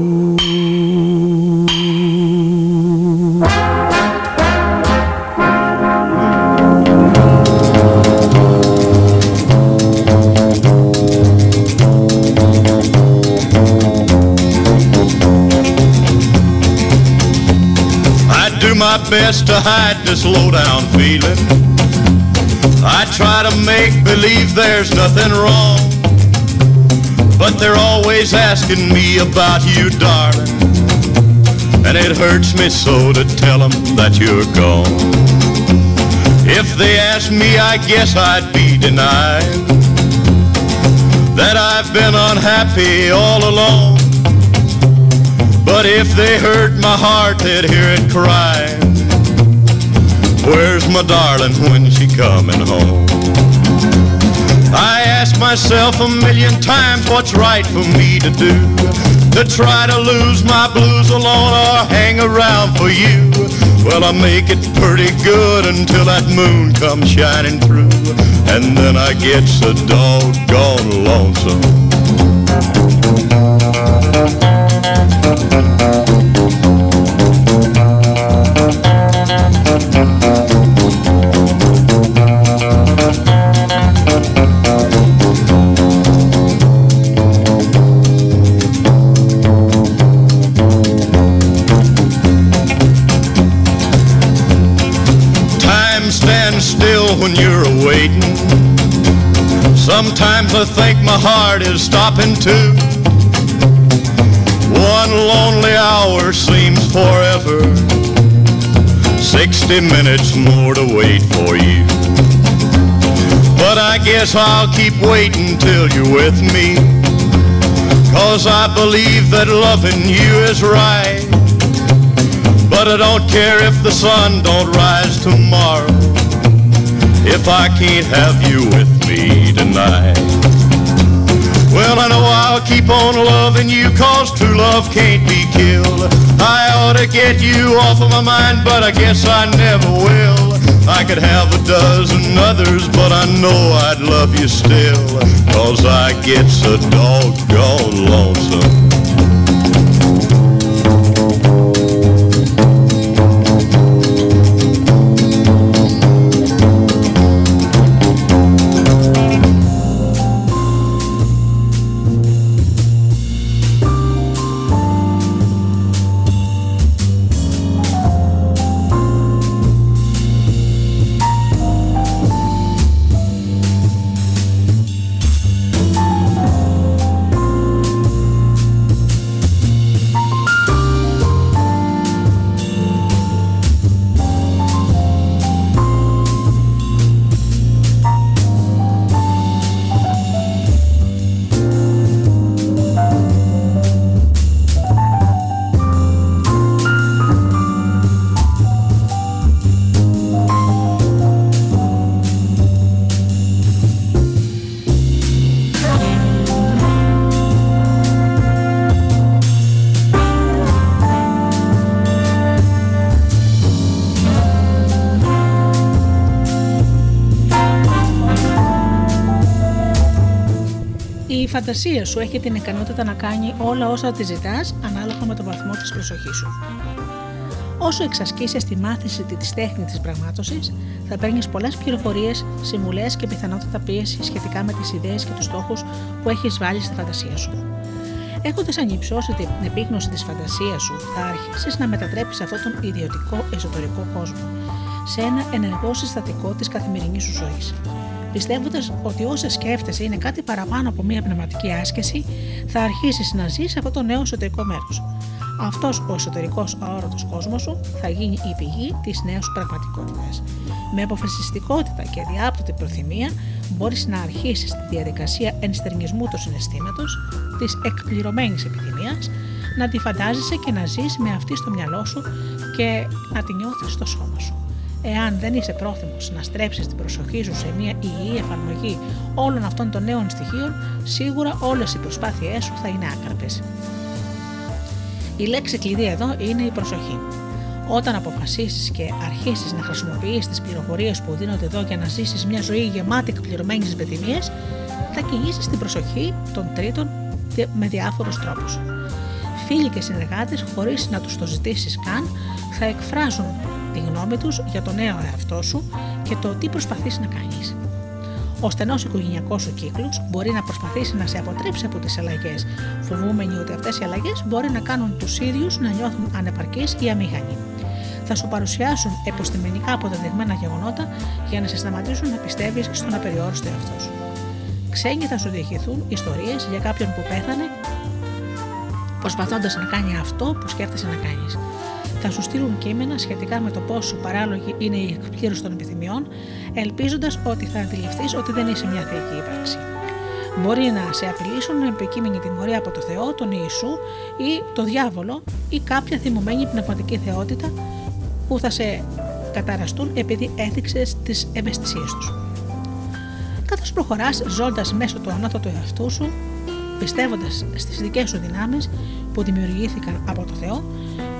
My best to hide this low down feeling. I try to make believe there's nothing wrong. But they're always asking me about you, darling. And it hurts me so to tell them that you're gone. If they ask me, I guess I'd be denied that I've been unhappy all along. But if they hurt my heart, they'd hear it crying. Where's my darling when she coming home? I ask myself a million times what's right for me to do. To try to lose my blues alone or hang around for you. Well, I make it pretty good until that moon comes shining through. And then I get so doggone lonesome. Sometimes I think my heart is stopping too. One lonely hour seems forever. Sixty minutes more to wait for you. But I guess I'll keep waiting till you're with me. Cause I believe that loving you is right. But I don't care if the sun don't rise tomorrow if I can't have you with me tonight. Well, I know I'll keep on loving you cause true love can't be killed. I ought to get you off of my mind, but I guess I never will. I could have a dozen others, but I know I'd love you still. Cause I get so doggone lonesome. Φαντασία σου έχει την ικανότητα να κάνει όλα όσα τη ζητάς ανάλογα με τον βαθμό της προσοχής σου. Όσο εξασκήσεις τη μάθηση της τέχνης της πραγμάτωσης, θα παίρνεις πολλές πληροφορίες, συμβουλές και πιθανότητα πίεση σχετικά με τις ιδέες και τους στόχους που έχεις βάλει στη φαντασία σου. Έχοντας ανυψώσει την επίγνωση της φαντασίας σου, θα αρχίσεις να μετατρέπεις αυτόν τον ιδιωτικό εσωτερικό κόσμο σε ένα ενεργό συστατικό της καθημερινής σου ζωής. Πιστεύοντας ότι όσα σκέφτεσαι είναι κάτι παραπάνω από μια πνευματική άσκηση, θα αρχίσεις να ζεις σε αυτό το νέο εσωτερικό μέρος. Αυτός ο εσωτερικός αόρατος κόσμος σου θα γίνει η πηγή της νέας σου πραγματικότητας. Με αποφασιστικότητα και διάπτωτη προθυμία μπορείς να αρχίσεις τη διαδικασία ενστερνισμού του συναισθήματος, της εκπληρωμένης επιθυμίας, να τη φαντάζεσαι και να ζεις με αυτή στο μυαλό σου και να τη νιώθεις στο σώμα σου. Εάν δεν είσαι πρόθυμος να στρέψεις την προσοχή σου σε μια υγιή εφαρμογή όλων αυτών των νέων στοιχείων, σίγουρα όλες οι προσπάθειές σου θα είναι άκαρπε. Η λέξη κλειδί εδώ είναι η προσοχή. Όταν αποφασίσεις και αρχίσεις να χρησιμοποιείς τις πληροφορίες που δίνονται εδώ για να ζήσεις μια ζωή γεμάτη εκπληρωμένης επιθυμίε, θα κινήσεις την προσοχή των τρίτων με διάφορους τρόπους. Φίλοι και συνεργάτες, χωρίς να τους το ζητήσεις καν, θα εκφράζουν τη γνώμη τους για το νέο εαυτό σου και το τι προσπαθείς να κάνεις. Ο στενός οικογενειακός σου κύκλος μπορεί να προσπαθήσει να σε αποτρέψει από τις αλλαγές, φοβούμενοι ότι αυτές οι αλλαγές μπορεί να κάνουν τους ίδιους να νιώθουν ανεπαρκείς ή αμήχανοι. Θα σου παρουσιάσουν επιστημονικά αποδεδειγμένα γεγονότα για να σε σταματήσουν να πιστεύεις στον απεριόριστο εαυτό σου. Ξένοι θα σου διηγηθούν ιστορίες για κάποιον που πέθανε προσπαθώντας να κάνει αυτό που σκέφτεσαι να κάνεις θα σου στείλουν κείμενα σχετικά με το πόσο παράλογη είναι η εκπλήρωση των επιθυμιών, ελπίζοντας ότι θα αντιληφθείς ότι δεν είσαι μια θεϊκή ύπαρξη. Μπορεί να σε απειλήσουν με επικείμενη τιμωρία από το Θεό, τον Ιησού ή το διάβολο ή κάποια θυμωμένη πνευματική θεότητα που θα σε καταραστούν επειδή έθιξε τις ευαισθησίες τους. Καθώς προχωράς ζώντας μέσω του ανώτατου εαυτού σου, πιστεύοντας στις δικές σου δυνάμεις που δημιουργήθηκαν από το Θεό,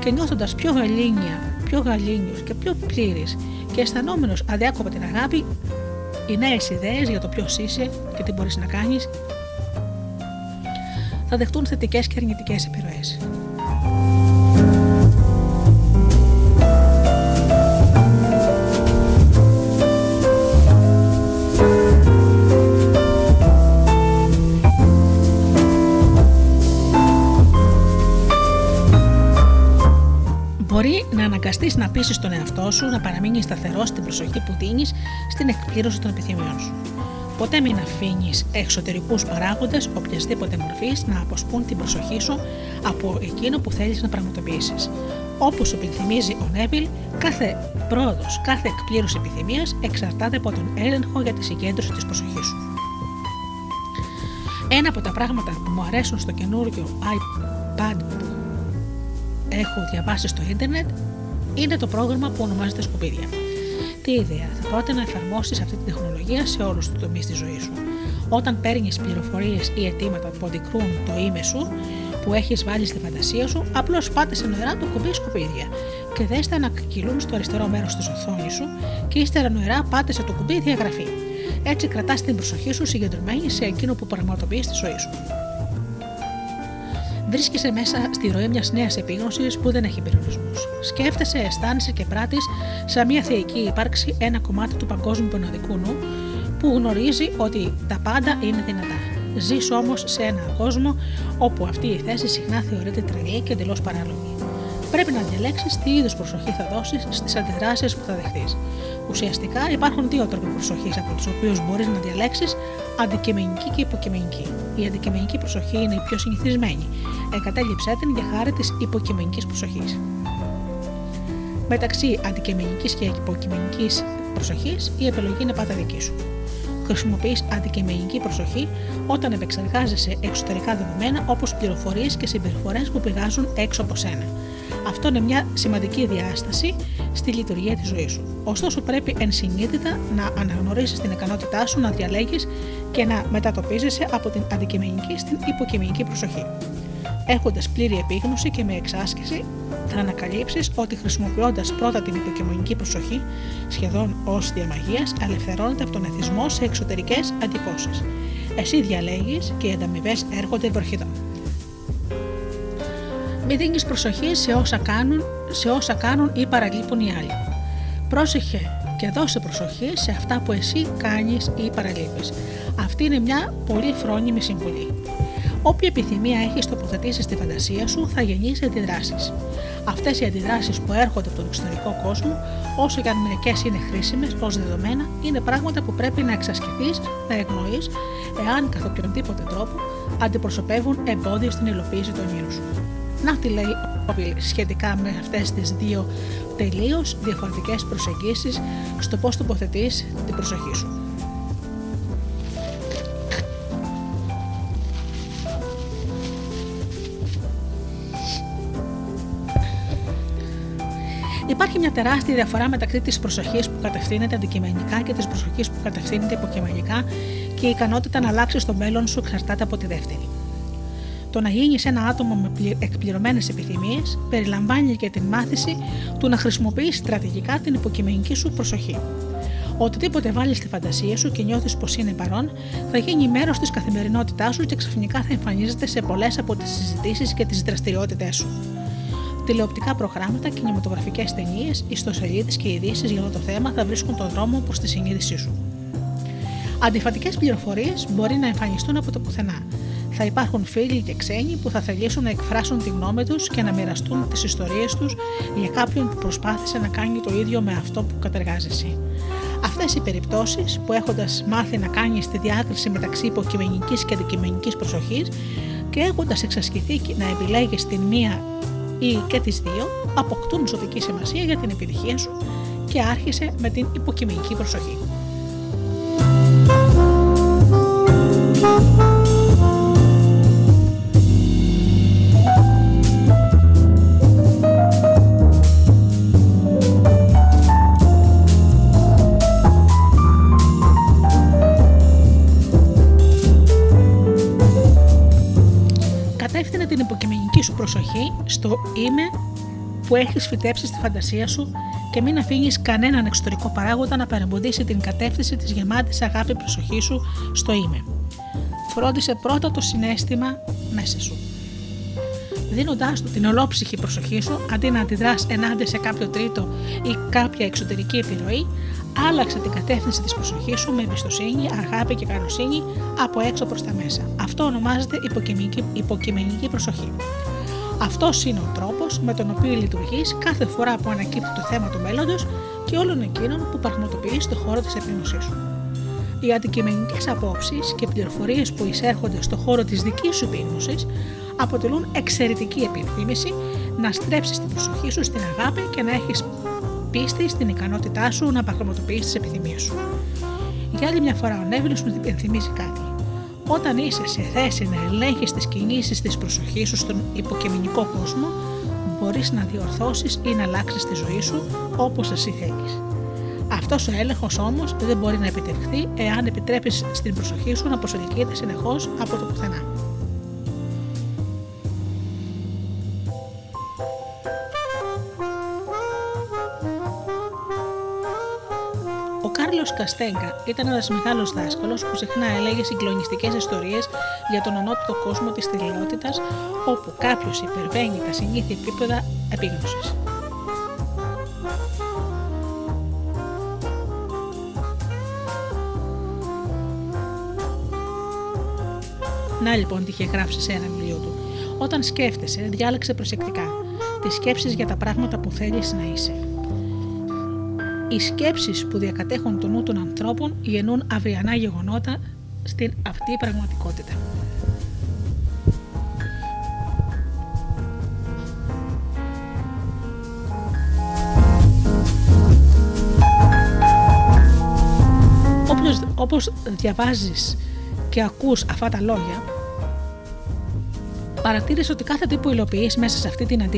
και νιώθοντας πιο γαλήνια, πιο γαλήνιος και πιο πλήρης και αισθανόμενος αδιάκοπα την αγάπη, οι νέες ιδέες για το ποιος είσαι και τι μπορείς να κάνεις θα δεχτούν θετικές και αρνητικές επιρροές. Να αναγκαστείς να πείσεις τον εαυτό σου να παραμείνεις σταθερός στην προσοχή που δίνεις στην εκπλήρωση των επιθυμιών σου. Ποτέ μην αφήνεις εξωτερικούς παράγοντες οποιασδήποτε μορφής να αποσπούν την προσοχή σου από εκείνο που θέλεις να πραγματοποιήσεις. Όπως σου επιθυμίζει ο Νέβιλ, κάθε πρόοδος, κάθε εκπλήρωση επιθυμίας εξαρτάται από τον έλεγχο για τη συγκέντρωση της προσοχής σου. Ένα από τα πράγματα που μου αρέσουν στο καινούριο iPad που έχω διαβάσει στο ίντερνετ είναι το πρόγραμμα που ονομάζεται Σκουπίδια. Τι ιδέα, θα πάτε να εφαρμόσεις αυτή τη τεχνολογία σε όλους τους τομείς της ζωής σου. Όταν παίρνεις πληροφορίες ή αιτήματα που αντικρούν το ime σου που έχεις βάλει στη φαντασία σου, απλώς πάτε σε νοερά το κουμπί σκουπίδια και δέστε να κυλούν στο αριστερό μέρος της οθόνης σου και ύστερα νοερά πάτε σε το κουμπί διαγραφή. Έτσι κρατάς την προσοχή σου συγκεντρωμένη σε εκείνο που πραγματοποιείς στη ζωή σου βρίσκεσαι μέσα στη ροή μιας νέας επίγνωσης που δεν έχει περιορισμούς. Σκέφτεσαι, αισθάνεσαι και πράττεις σαν μια θεϊκή ύπαρξη ένα κομμάτι του παγκόσμιου πνευματικού νου που γνωρίζει ότι τα πάντα είναι δυνατά. Ζεις όμως σε έναν κόσμο όπου αυτή η θέση συχνά θεωρείται τρελή και εντελώς παράλογη. Πρέπει να διαλέξεις τι είδους προσοχή θα δώσεις στις αντιδράσεις που θα δεχτεί. Ουσιαστικά υπάρχουν δύο τρόποι προσοχής από τους οποίους μπορείς να διαλέξεις αντικειμενική και υποκειμενική. Η αντικειμενική προσοχή είναι η πιο συνηθισμένη. Εγκατέλειψέ την για χάρη της υποκειμενικής προσοχής. Μεταξύ αντικειμενικής και υποκειμενικής προσοχής, η επιλογή είναι πάντα δική σου. Χρησιμοποιείς αντικειμενική προσοχή όταν επεξεργάζεσαι εξωτερικά δεδομένα όπως πληροφορίες και συμπεριφορές που πηγάζουν έξω από σένα. Αυτό είναι μια σημαντική διάσταση στη λειτουργία της ζωής σου. Ωστόσο, πρέπει ενσυνείδητα να αναγνωρίσεις την ικανότητά σου να διαλέγεις και να μετατοπίζεσαι από την αντικειμενική στην υποκειμενική προσοχή. Έχοντας πλήρη επίγνωση και με εξάσκηση θα ανακαλύψεις ότι χρησιμοποιώντας πρώτα την υποκειμενική προσοχή, σχεδόν ως διαμαγεία, ελευθερώνεται από τον εθισμό σε εξωτερικές αντιπώσει. Εσύ διαλέγεις και οι ανταμοιβές έρχονται βροχητά. Μην δίνεις προσοχή σε όσα, κάνουν, σε όσα κάνουν ή παραλείπουν οι άλλοι. Πρόσεχε και δώσε προσοχή σε αυτά που εσύ κάνεις ή παραλείπεις. Αυτή είναι μια πολύ φρόνιμη συμβουλή. Όποια επιθυμία έχεις τοποθετήσεις στη φαντασία σου θα γεννήσεις αντιδράσεις. Αυτές οι αντιδράσεις που έρχονται από τον εξωτερικό κόσμο, όσο και αν μερικές είναι χρήσιμες ως δεδομένα, είναι πράγματα που πρέπει να εξασκηθείς, να εγνοείς, εάν καθ' οποιονδήποτε τρόπο αντιπροσωπεύουν εμπόδιο στην υλοποίηση των όνειρων σου. Να τι λέει ο σχετικά με αυτές τις δύο τελείως διαφορετικές προσεγγίσεις στο πώς τοποθετείς την προσοχή σου. Υπάρχει μια τεράστια διαφορά μεταξύ της προσοχής που κατευθύνεται αντικειμενικά και της προσοχής που κατευθύνεται υποκειμενικά και η ικανότητα να αλλάξει το μέλλον σου εξαρτάται από τη δεύτερη. Το να γίνει ένα άτομο με εκπληρωμένες επιθυμίες περιλαμβάνει και την μάθηση του να χρησιμοποιείς στρατηγικά την υποκειμενική σου προσοχή. Οτιδήποτε βάλεις στη φαντασία σου και νιώθεις πως είναι παρόν, θα γίνει μέρος της καθημερινότητάς σου και ξαφνικά θα εμφανίζεται σε πολλές από τις συζητήσεις και τις δραστηριότητές σου. Τηλεοπτικά προγράμματα, κινηματογραφικές ταινίες, ιστοσελίδες και ειδήσεις για αυτό το θέμα θα βρίσκουν τον δρόμο προς τη συνείδησή σου. Αντιφατικές πληροφορίες μπορεί να εμφανιστούν από το πουθενά. Θα υπάρχουν φίλοι και ξένοι που θα θελήσουν να εκφράσουν τη γνώμη τους και να μοιραστούν τις ιστορίες τους για κάποιον που προσπάθησε να κάνει το ίδιο με αυτό που κατεργάζεσαι. Αυτές οι περιπτώσεις που έχοντας μάθει να κάνεις τη διάκριση μεταξύ υποκειμενικής και αντικειμενικής προσοχής και έχοντας εξασκηθεί να επιλέγεις την μία ή και τις δύο αποκτούν ζωτική σημασία για την επιτυχία σου και άρχισε με την υποκειμενική προσοχή. Σου προσοχή στο είμαι που έχεις φυτέψει στη φαντασία σου και μην αφήνεις κανέναν εξωτερικό παράγοντα να παρεμποδίσει την κατεύθυνση της γεμάτης αγάπη προσοχή σου στο είμαι. Φρόντισε πρώτα το συνέστημα μέσα σου. Δίνοντάς του την ολόψυχη προσοχή σου, αντί να αντιδράς ενάντια σε κάποιο τρίτο ή κάποια εξωτερική επιρροή, άλλαξε την κατεύθυνση της προσοχής σου με εμπιστοσύνη, αγάπη και καλοσύνη από έξω προς τα μέσα. Αυτό ονομάζεται υποκειμενική, υποκειμενική προσοχή. Αυτός είναι ο τρόπος με τον οποίο λειτουργείς κάθε φορά που ανακύπτει το θέμα του μέλλοντος και όλων εκείνων που πραγματοποιείς στο χώρο της επίγνωσή σου. Οι αντικειμενικές απόψεις και πληροφορίες που εισέρχονται στο χώρο της δικής σου επίγνωση αποτελούν εξαιρετική επιθύμηση να στρέψεις την προσοχή σου στην αγάπη και να έχεις πίστη στην ικανότητά σου να πραγματοποιήσει τις επιθυμίες σου. Για άλλη μια φορά, ο Νέβιλος μου υπενθυμίζει κάτι. Όταν είσαι σε θέση να ελέγχεις τις κινήσεις της προσοχής σου στον υποκειμενικό κόσμο, μπορείς να διορθώσεις ή να αλλάξεις τη ζωή σου όπως εσύ θέλεις. Αυτός ο έλεγχος όμως δεν μπορεί να επιτευχθεί εάν επιτρέπεις στην προσοχή σου να προσελκύεται συνεχώς από το πουθενά. Καστέγκα ήταν ένας μεγάλος δάσκαλος που συχνά έλεγε συγκλονιστικές ιστορίες για τον ανώτατο κόσμο της θηλαιότητα, όπου κάποιος υπερβαίνει τα συνήθεια επίπεδα επίγνωσης. Να λοιπόν τι είχε γράψει σε ένα βιβλίο του. Όταν σκέφτεσαι, διάλεξε προσεκτικά τις σκέψεις για τα πράγματα που θέλεις να είσαι. Οι σκέψεις που διακατέχουν το νου των ανθρώπων γεννούν αυριανά γεγονότα στην αυτή πραγματικότητα. Όπως, όπως διαβάζεις και ακούς αυτά τα λόγια, παρατήρησε ότι κάθε τι που υλοποιείς μέσα σε αυτή την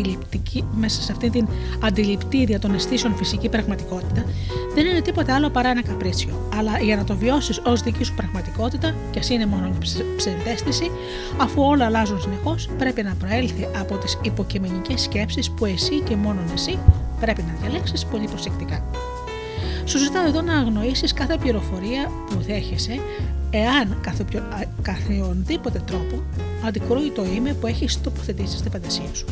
μέσα σε αυτή την αντιληπτήρια των αισθήσεων φυσική πραγματικότητα δεν είναι τίποτα άλλο παρά ένα καπρίτσιο. Αλλά για να το βιώσεις ως δική σου πραγματικότητα, και ας είναι μόνο μια ψευδέστηση, αφού όλα αλλάζουν συνεχώς, πρέπει να προέλθει από τις υποκειμενικές σκέψεις που εσύ και μόνο εσύ πρέπει να διαλέξεις πολύ προσεκτικά. Σου ζητάω εδώ να αγνοήσεις κάθε πληροφορία που δέχεσαι, εάν καθεονδήποτε τρόπο αντικρούει το είμαι που έχεις τοποθετήσει στη φαντασία σου.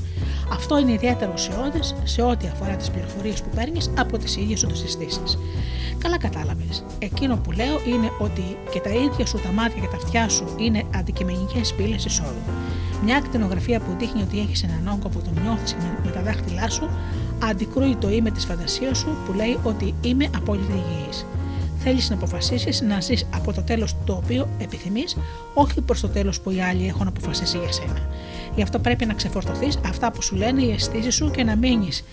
Αυτό είναι ιδιαίτερα ουσιώδες σε ό,τι αφορά τις πληροφορίες που παίρνεις από τις ίδιες σου τις αισθήσει. Καλά κατάλαβες. Εκείνο που λέω είναι ότι και τα ίδια σου τα μάτια και τα αυτιά σου είναι αντικειμενικές πύλες εισόδου. Μια ακτινογραφία που δείχνει ότι έχεις έναν όγκο που τον νιώθεις με τα δάχτυλά σου αντικρούει το είμαι της φαντασίας σου που λέει ότι είμαι απόλυτα υγιής. Θέλεις να αποφασίσεις να ζεις από το τέλος το οποίο επιθυμείς, όχι προς το τέλος που οι άλλοι έχουν αποφασίσει για σένα. Γι' αυτό πρέπει να ξεφορτωθείς αυτά που σου λένε οι αισθήσεις σου και να μείνεις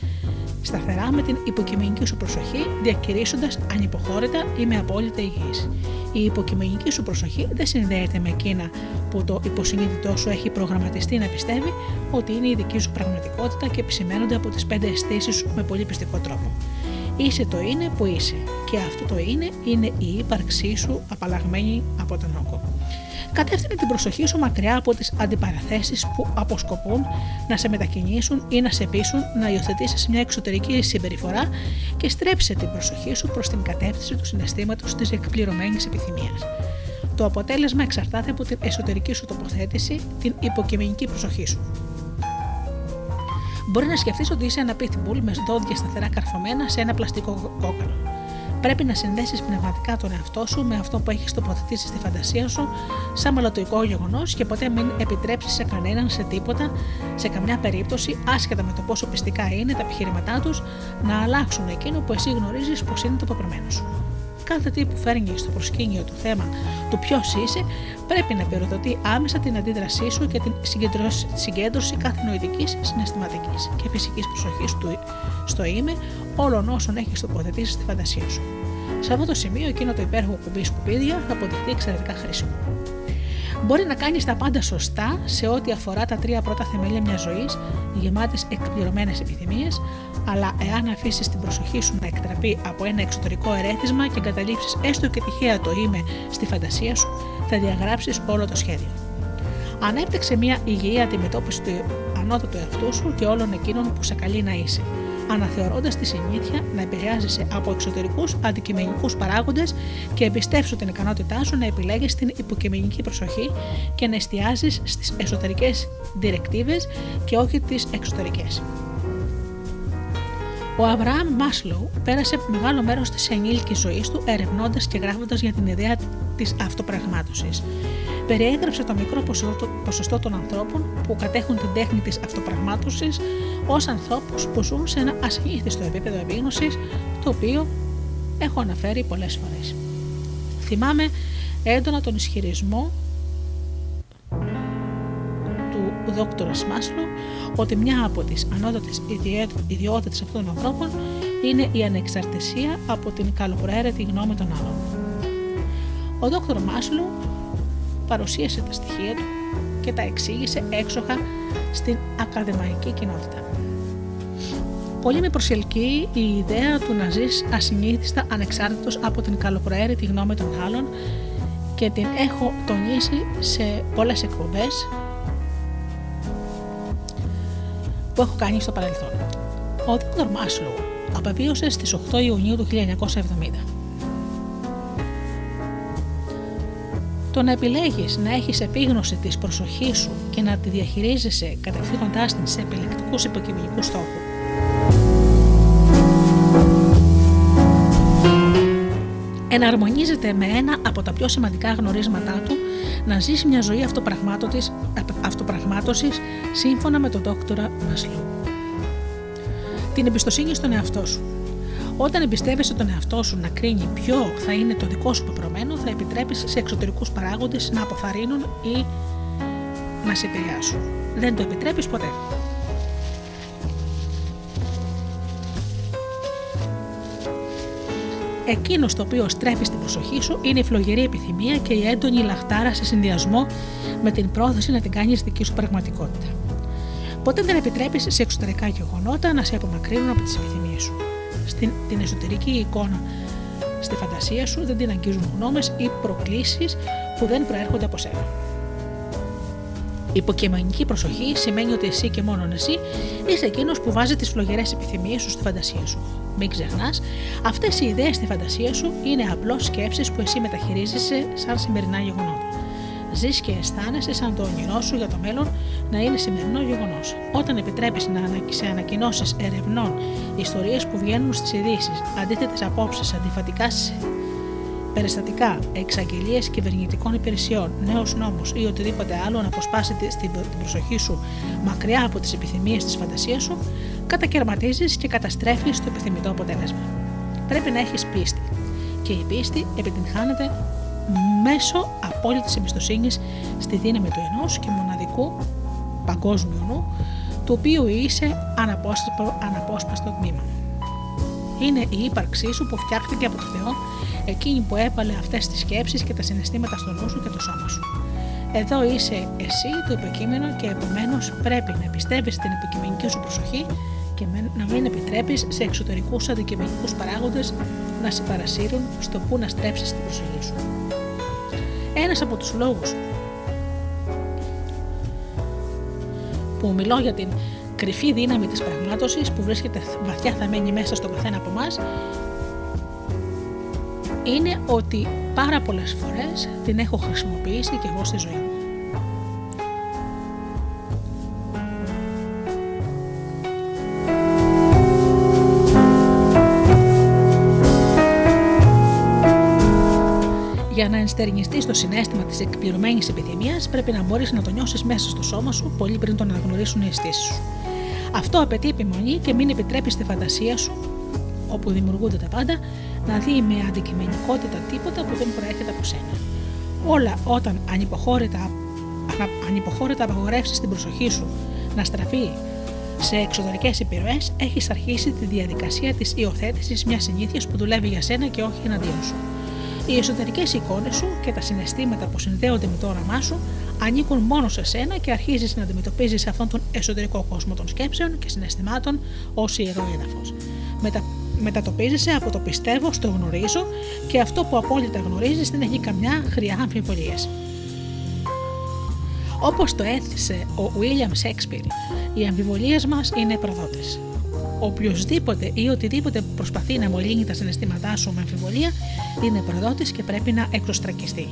σταθερά με την υποκειμενική σου προσοχή, διακηρύσσοντας ανυποχώρητα είμαι απόλυτα υγιής. Η υποκειμενική σου προσοχή δεν συνδέεται με εκείνα που το υποσυνείδητό σου έχει προγραμματιστεί να πιστεύει ότι είναι η δική σου πραγματικότητα και επισημένονται από τις πέντε αισθήσεις σου με πολύ πιστικό τρόπο. Είσαι το είναι που είσαι και αυτό το είναι είναι η ύπαρξή σου απαλλαγμένη από τον όγκο. Κατεύθυνε την προσοχή σου μακριά από τις αντιπαραθέσεις που αποσκοπούν να σε μετακινήσουν ή να σε πείσουν να υιοθετήσεις μια εξωτερική συμπεριφορά και στρέψε την προσοχή σου προς την κατεύθυνση του συναισθήματος της εκπληρωμένης επιθυμίας. Το αποτέλεσμα εξαρτάται από την εσωτερική σου τοποθέτηση, την υποκειμενική προσοχή σου. Μπορεί να σκεφτείς ότι είσαι ένα pitbull με δόντια σταθερά καρφωμένα σε ένα πλαστικό κόκαλο. Πρέπει να συνδέσεις πνευματικά τον εαυτό σου με αυτό που έχεις τοποθετήσει στη φαντασία σου, σαν μελλοντικό γεγονός και ποτέ μην επιτρέψεις σε κανέναν, σε τίποτα, σε καμιά περίπτωση, άσχετα με το πόσο πιστικά είναι τα επιχειρηματά τους, να αλλάξουν εκείνο που εσύ γνωρίζεις πως είναι το πεπρωμένο σου κάθε τι που φέρνει στο προσκήνιο το θέμα του ποιος είσαι, πρέπει να πυροδοτεί άμεσα την αντίδρασή σου και την συγκέντρωση κάθε νοητική, συναισθηματικής και φυσικής προσοχής του στο είμαι όλων όσων έχεις τοποθετήσει στη φαντασία σου. Σε αυτό το σημείο, εκείνο το υπέροχο κουμπί σκουπίδια θα αποδειχθεί εξαιρετικά χρήσιμο. Μπορεί να κάνεις τα πάντα σωστά σε ό,τι αφορά τα τρία πρώτα θεμέλια μιας ζωής, γεμάτες εκπληρωμένες επιθυμίες, αλλά εάν αφήσεις την προσοχή σου να εκτραπεί από ένα εξωτερικό ερέθισμα και καταλήψει έστω και τυχαία το είμαι στη φαντασία σου, θα διαγράψεις όλο το σχέδιο. Ανέπτυξε μια υγιή αντιμετώπιση του ανώτατου εαυτού σου και όλων εκείνων που σε καλεί να είσαι, αναθεωρώντας τη συνήθεια να επηρεάζεσαι από εξωτερικούς αντικειμενικούς παράγοντες και εμπιστεύσου την ικανότητά σου να επιλέγεις την υποκειμενική προσοχή και να εστιάζεις στις εσωτερικές διρεκτίβε και όχι τις εξωτερικές. Ο Αβραάμ Μάσλοου πέρασε μεγάλο μέρος της ενήλικης ζωής του ερευνώντας και γράφοντας για την ιδέα της αυτοπραγμάτωσης. Περιέγραψε το μικρό ποσοστό των ανθρώπων που κατέχουν την τέχνη της αυτοπραγμάτωσης ως ανθρώπους που ζουν σε ένα ασυνήθιστο επίπεδο επίγνωσης, το οποίο έχω αναφέρει πολλές φορές. Θυμάμαι έντονα τον ισχυρισμό του δόκτωρα Μάσλου ότι μια από τις ανώτατες ιδιότητες αυτών των ανθρώπων είναι η ανεξαρτησία από την καλοπροαίρετη γνώμη των άλλων. Ο δόκτωρ Μάσλου παρουσίασε τα στοιχεία του και τα εξήγησε έξοχα στην ακαδημαϊκή κοινότητα. Πολύ με προσελκύει η ιδέα του να ζεις ασυνήθιστα ανεξάρτητος από την καλοπροαίρετη γνώμη των άλλων και την έχω τονίσει σε πολλές εκπομπές που έχω κάνει στο παρελθόν. Ο Δ. Μάσλου απεβίωσε στις 8 Ιουνίου του 1970. Το να επιλέγεις να έχεις επίγνωση της προσοχής σου και να τη διαχειρίζεσαι κατευθύνοντάς την σε επιλεκτικούς υποκειμενικούς στόχους εναρμονίζεται με ένα από τα πιο σημαντικά γνωρίσματά του να ζήσει μια ζωή αυτοπραγμάτωσης σύμφωνα με τον δόκτωρα Μασλού. Την εμπιστοσύνη στον εαυτό σου. Όταν εμπιστεύεσαι τον εαυτό σου να κρίνει ποιο θα είναι το δικό σου πεπρωμένο, θα επιτρέπεις σε εξωτερικούς παράγοντες να αποθαρρύνουν ή να σε επηρεάσουν. Δεν το επιτρέπεις ποτέ. Εκείνος το οποίο στρέφει την προσοχή σου είναι η φλογερή επιθυμία και η έντονη λαχτάρα σε συνδυασμό με την πρόθεση να την κάνεις δική σου πραγματικότητα. Ποτέ δεν επιτρέπεις σε εξωτερικά γεγονότα να σε απομακρύνουν από τις επιθυμίες σου. Στην την εσωτερική εικόνα στη φαντασία σου δεν την αγγίζουν γνώμες ή προκλήσεις που δεν προέρχονται από σένα. Υποκειμενική προσοχή σημαίνει ότι εσύ και μόνο εσύ είσαι εκείνος που βάζει τις φλογερές επιθυμίες σου στη φαντασία σου. Μην ξεχνάς, αυτές οι ιδέες στη φαντασία σου είναι απλώς σκέψεις που εσύ μεταχειρίζεσαι σαν σημερινά γεγονότα. Ζεις και αισθάνεσαι σαν το όνειρό σου για το μέλλον να είναι σημερινό γεγονός. Όταν επιτρέπεις να σε ανακοινώσεις ερευνών ιστορίες που βγαίνουν στις ειδήσεις, αντίθετες απόψεις, αντιφατικά περιστατικά, εξαγγελίες κυβερνητικών υπηρεσιών, νέου νόμου ή οτιδήποτε άλλο να αποσπάσει την προσοχή σου μακριά από τις επιθυμίες της φαντασίας σου, κατακαιρματίζεις και καταστρέφεις το επιθυμητό αποτέλεσμα. Πρέπει να έχεις πίστη. Και η πίστη επιτυγχάνεται μέσω απόλυτης εμπιστοσύνης στη δύναμη του ενός και μοναδικού παγκόσμιου νου, του οποίου είσαι αναπόσπαστο τμήμα. Είναι η ύπαρξή σου που φτιάχτηκε από το Θεό εκείνη που έβαλε αυτές τις σκέψεις και τα συναισθήματα στο νου σου και το σώμα σου. Εδώ είσαι εσύ το υποκείμενο και επομένως πρέπει να πιστεύει στην υποκειμενική σου προσοχή και να μην επιτρέπεις σε εξωτερικούς αντικειμενικούς παράγοντες να σε παρασύρουν στο που να στρέψεις την προσοχή σου. Ένας από τους λόγους που μιλώ για την κρυφή δύναμη της πραγμάτωσης που βρίσκεται βαθιά θαμένη μέσα στον καθένα από εμάς είναι ότι πάρα πολλές φορές την έχω χρησιμοποιήσει και εγώ στη ζωή μου. Για να ενστερνιστείς το συνέστημα της εκπληρωμένης επιθυμία, πρέπει να μπορείς να το νιώσεις μέσα στο σώμα σου πολύ πριν τον αναγνωρίσουν οι αισθήσεις σου. Αυτό απαιτεί επιμονή και μην επιτρέπεις στη φαντασία σου, όπου δημιουργούνται τα πάντα, να δει με αντικειμενικότητα τίποτα που δεν προέρχεται από σένα. Όλα όταν ανυποχώρητα, ανυποχώρητα απαγορεύσεις την προσοχή σου να στραφεί σε εξωτερικές επιρροές, έχεις αρχίσει τη διαδικασία της υιοθέτησης μιας συνήθειας που δουλεύει για σένα και όχι εναντίον σου. Οι εσωτερικές εικόνες σου και τα συναισθήματα που συνδέονται με το όραμά σου ανήκουν μόνο σε σένα και αρχίζεις να αντιμετωπίζεις αυτόν τον εσωτερικό κόσμο των σκέψεων και συναισθημάτων ως ιερό έδαφος. Μετα... Μετατοπίζεσαι από το πιστεύω στο γνωρίζω και αυτό που απόλυτα γνωρίζεις δεν έχει καμιά χρειά αμφιβολίες. Όπως το έθισε ο William Shakespeare, οι αμφιβολίες μας είναι προδότες. Οποιοδήποτε ή οτιδήποτε προσπαθεί να μολύνει τα συναισθήματά σου με αμφιβολία είναι προδότης και πρέπει να εκροστρακιστεί.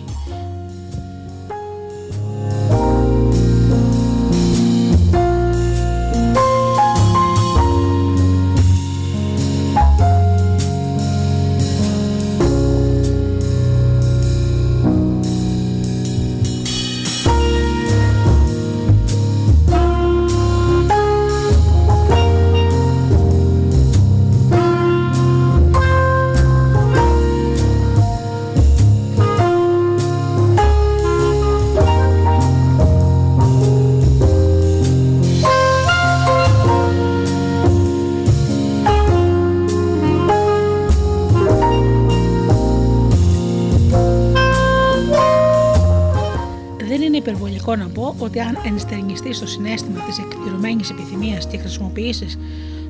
Ότι αν ενστερνιστείς στο συνέστημα της εκπληρωμένης επιθυμίας και χρησιμοποιήσεις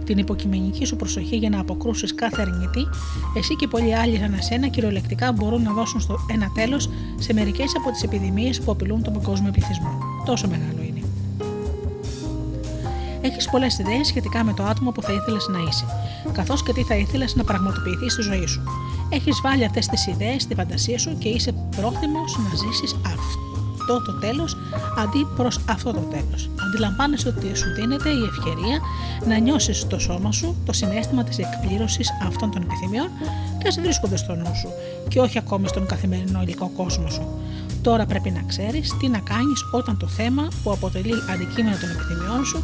την υποκειμενική σου προσοχή για να αποκρούσεις κάθε αρνητή, εσύ και πολλοί άλλοι σαν εσένα κυριολεκτικά μπορούν να δώσουν στο ένα τέλος σε μερικές από τις επιδημίες που απειλούν τον παγκόσμιο πληθυσμό. Τόσο μεγάλο είναι. Έχεις πολλές ιδέες σχετικά με το άτομο που θα ήθελες να είσαι, καθώς και τι θα ήθελες να πραγματοποιηθείς στη ζωή σου. Έχεις βάλει αυτές τις ιδέες στη φαντασία σου και είσαι πρόθυμος να ζήσεις αυτό αυτό το τέλος αντί προς αυτό το τέλος. Αντιλαμβάνεσαι ότι σου δίνεται η ευκαιρία να νιώσεις το σώμα σου το συνέστημα της εκπλήρωσης αυτών των επιθυμιών και ας βρίσκονται στο νου σου και όχι ακόμη στον καθημερινό υλικό κόσμο σου. Τώρα πρέπει να ξέρεις τι να κάνεις όταν το θέμα που αποτελεί αντικείμενο των επιθυμιών σου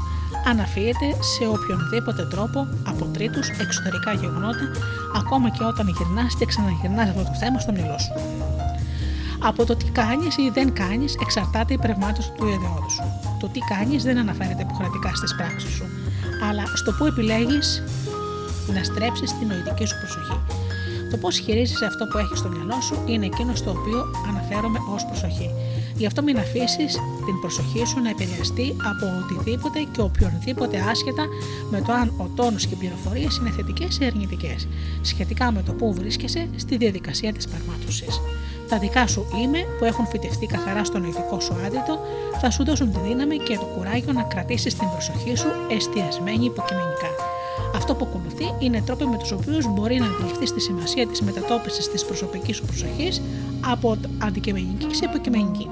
αναφύεται σε οποιονδήποτε τρόπο από τρίτους εξωτερικά γεγονότα, ακόμα και όταν γυρνάς και ξαναγυρνάς αυτό το θέμα στο μυαλό σου. Από το τι κάνεις ή δεν κάνεις εξαρτάται η πραγμάτωση του ιδεώδου σου. Το τι κάνεις δεν αναφέρεται υποχρεωτικά στις πράξεις σου, αλλά στο που επιλέγεις να στρέψεις την νοητική σου προσοχή. Το πώς χειρίζεσαι αυτό που έχεις στο μυαλό σου είναι εκείνο στο οποίο αναφέρομαι ως προσοχή. Γι' αυτό μην αφήσεις την προσοχή σου να επηρεαστεί από οτιδήποτε και οποιονδήποτε άσχετα με το αν ο τόνος και οι πληροφορίες είναι θετικές ή αρνητικές, σχετικά με το πού βρίσκεσαι στη διαδικασία της πραγμάτωσης. Τα δικά σου είμαι που έχουν φυτευτεί καθαρά στο νοητικό σου άδειτο θα σου δώσουν τη δύναμη και το κουράγιο να κρατήσεις την προσοχή σου εστιασμένη υποκειμενικά. Αυτό που ακολουθεί είναι τρόποι με τους οποίους μπορεί να αντιληφθείς τη σημασία της μετατόπισης της προσωπικής σου προσοχής από αντικειμενική σε υποκειμενική.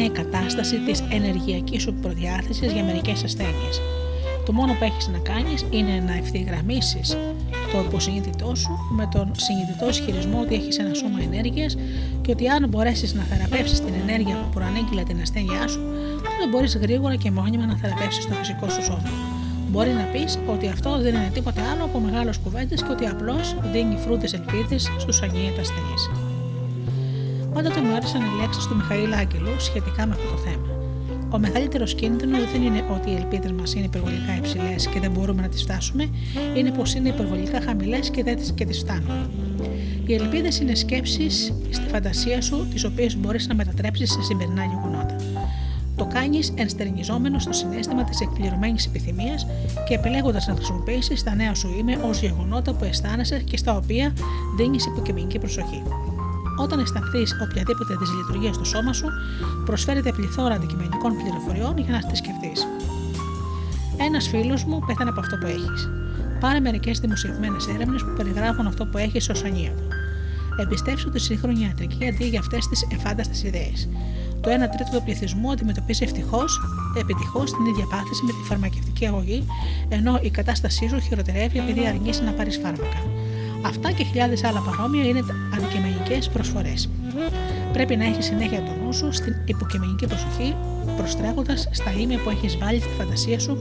Είναι η κατάσταση της ενεργειακής σου προδιάθεσης για μερικές ασθένειες. Το μόνο που έχεις να κάνεις είναι να ευθυγραμμίσεις το υποσυνείδητό σου με τον συνειδητό ισχυρισμό ότι έχεις ένα σώμα ενέργειας και ότι αν μπορέσεις να θεραπεύσεις την ενέργεια που προανήγγειλε την ασθένειά σου, τότε μπορείς γρήγορα και μόνιμα να θεραπεύσεις το φυσικό σου σώμα. Μπορεί να πεις ότι αυτό δεν είναι τίποτε άλλο από μεγάλε κουβέντες και ότι απλώς δίνει φρούτες ελπίδες στους αγίατα ασθενείς. Πάντοτε μου άρεσαν οι λέξει του Μιχαήλ Άγγελου σχετικά με αυτό το θέμα. Ο μεγαλύτερος κίνδυνος δεν είναι ότι οι ελπίδες μας είναι υπερβολικά υψηλές και δεν μπορούμε να τις φτάσουμε, είναι πως είναι υπερβολικά χαμηλές και δεν και τις φτάνουμε. Οι ελπίδες είναι σκέψεις στη φαντασία σου, τις οποίες μπορείς να μετατρέψεις σε σημερινά γεγονότα. Το κάνεις ενστερνιζόμενος στο συνέστημα της εκπληρωμένης επιθυμίας και επιλέγοντας να χρησιμοποιήσεις τα νέα σου είμαι ως γεγονότα που αισθάνεσαι και στα οποία δίνεις υποκειμενική προσοχή. Όταν αισθανθείς οποιαδήποτε δυσλειτουργία στο σώμα σου, προσφέρεται πληθώρα αντικειμενικών πληροφοριών για να τη σκεφτείς. Ένας φίλος μου πέθανε από αυτό που έχεις. Πάρε μερικές δημοσιευμένες έρευνες που περιγράφουν αυτό που έχεις ως ανίατο. Εμπιστεύσου τη σύγχρονη ιατρική αντί για αυτές τις εφάνταστες ιδέες. Το 1 τρίτο του πληθυσμού αντιμετωπίζει ευτυχώς, επιτυχώς την ίδια πάθηση με τη φαρμακευτική αγωγή, ενώ η κατάστασή σου χειροτερεύει επειδή αρνείσαι να πάρεις φάρμακα. Αυτά και χιλιάδες άλλα παρόμοια είναι αντικειμενικές προσφορές. Πρέπει να έχεις συνέχεια το νου σου στην υποκειμενική προσοχή, προστρέχοντας στα ίμια που έχεις βάλει στη φαντασία σου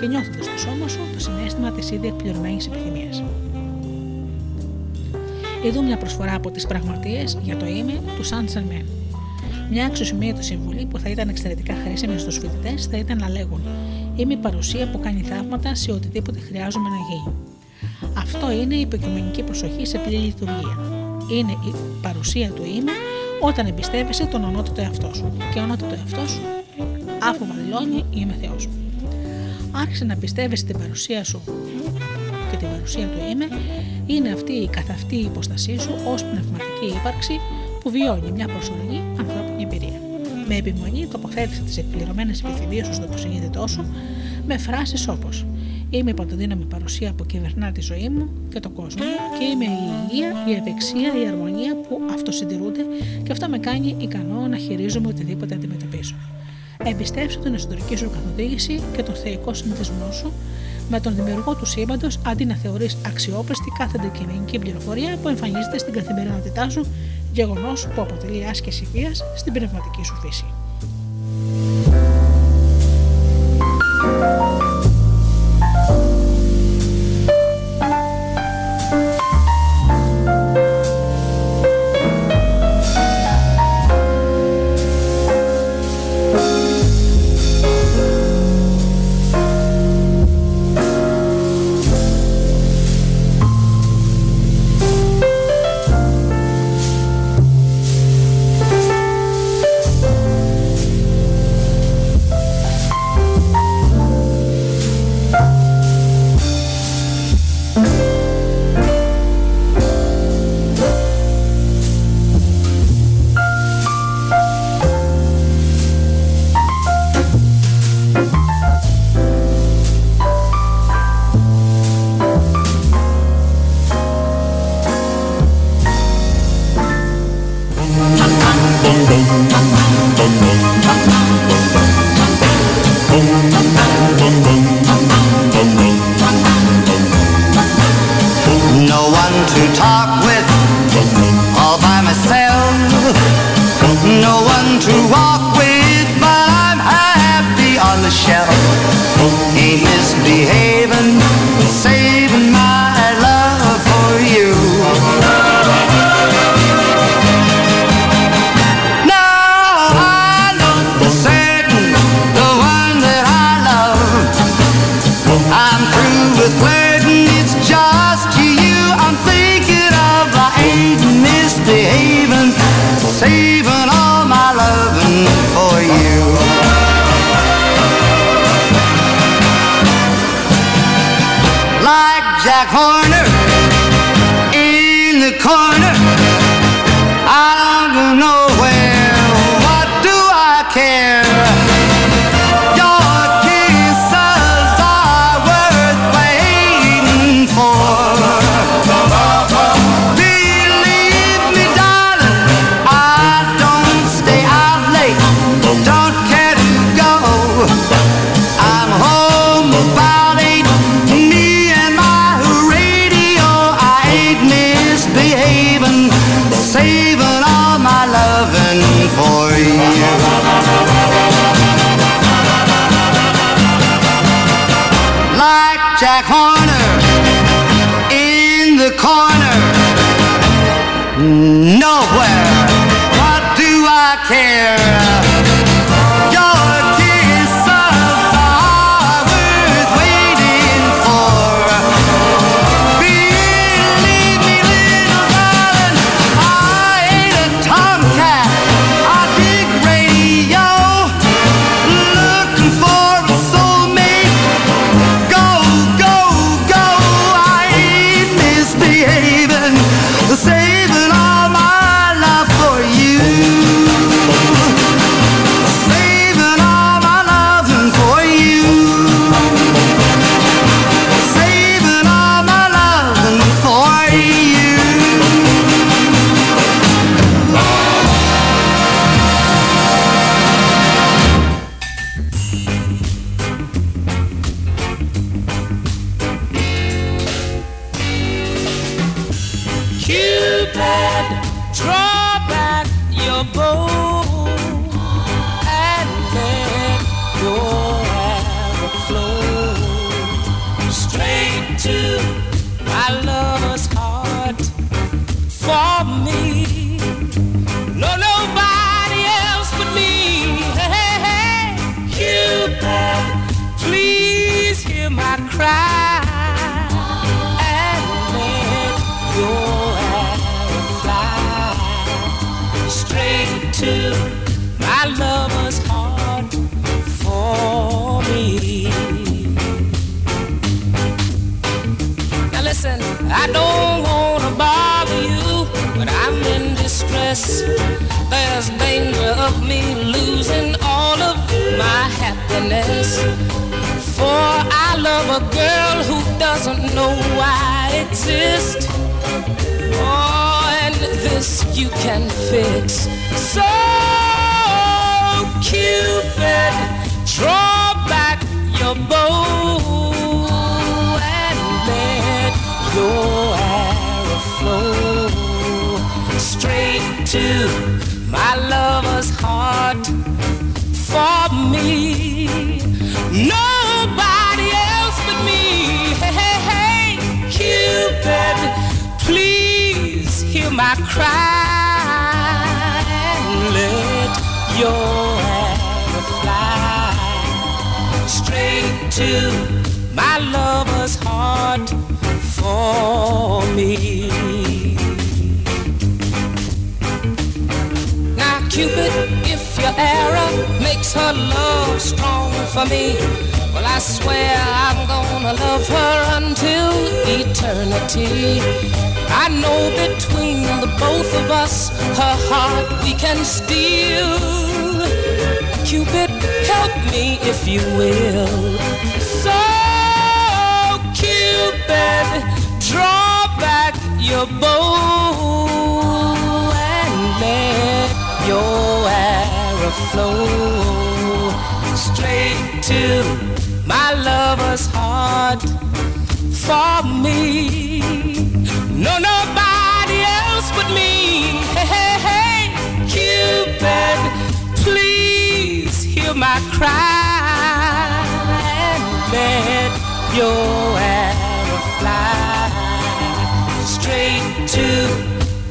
και νιώθοντας στο σώμα σου το συνέστημα της ήδη εκπληρωμένης επιθυμίας. Εδώ μια προσφορά από τις πραγματείε για το ίμι του Σαν Σαρμέν. Μια αξιοσημείωτη συμβουλή που θα ήταν εξαιρετικά χρήσιμη στους φοιτητές θα ήταν να λέγουν Είμαι η παρουσία που κάνει θαύματα σε οτιδήποτε χρειάζομαι να γίνει. Αυτό είναι η υποκειμενική προσοχή σε πλήρη λειτουργία. Είναι η παρουσία του είμαι όταν εμπιστεύεσαι τον ανώτατο εαυτό σου. Και ο ανώτατο εαυτό σου, αφού βαδηλώνει, είμαι Θεός. Άρχισε να πιστεύεσαι την παρουσία σου και την παρουσία του είμαι, είναι αυτή η καθ' αυτή η υποστασή σου ως πνευματική ύπαρξη που βιώνει μια προσωρινή ανθρώπινη εμπειρία. Με επιμονή τοποθέτησε τις εκπληρωμένες επιθυμίες σου στο υποσυνείδητό σου με φράσεις όπως Είμαι η παντοδύναμη παρουσία που κυβερνά τη ζωή μου και τον κόσμο και είμαι η υγεία, η ευεξία, η αρμονία που αυτοσυντηρούνται και αυτό με κάνει ικανό να χειρίζομαι οτιδήποτε αντιμετωπίζω. Εμπιστέψου την εσωτερική σου καθοδήγηση και τον θεϊκό συνηθισμό σου με τον δημιουργό του σύμπαντος αντί να θεωρείς αξιόπιστη κάθε αντικειμενική πληροφορία που εμφανίζεται στην καθημερινότητά σου, γεγονός που αποτελεί άσκηση βίας στην πνευματική σου φύση.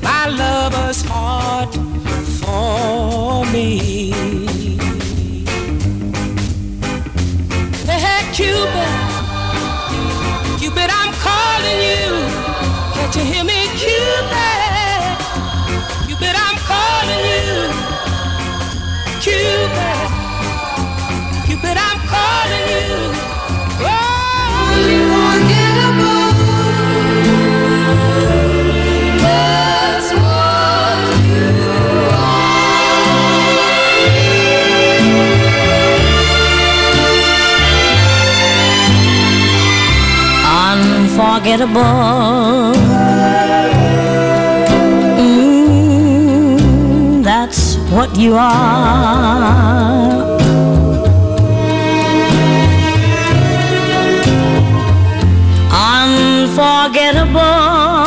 my lover's heart for me. Hey, Hey, Cupid, Cupid, I'm calling you. Can't you hear me? Unforgettable. Mm, that's what you are. Unforgettable.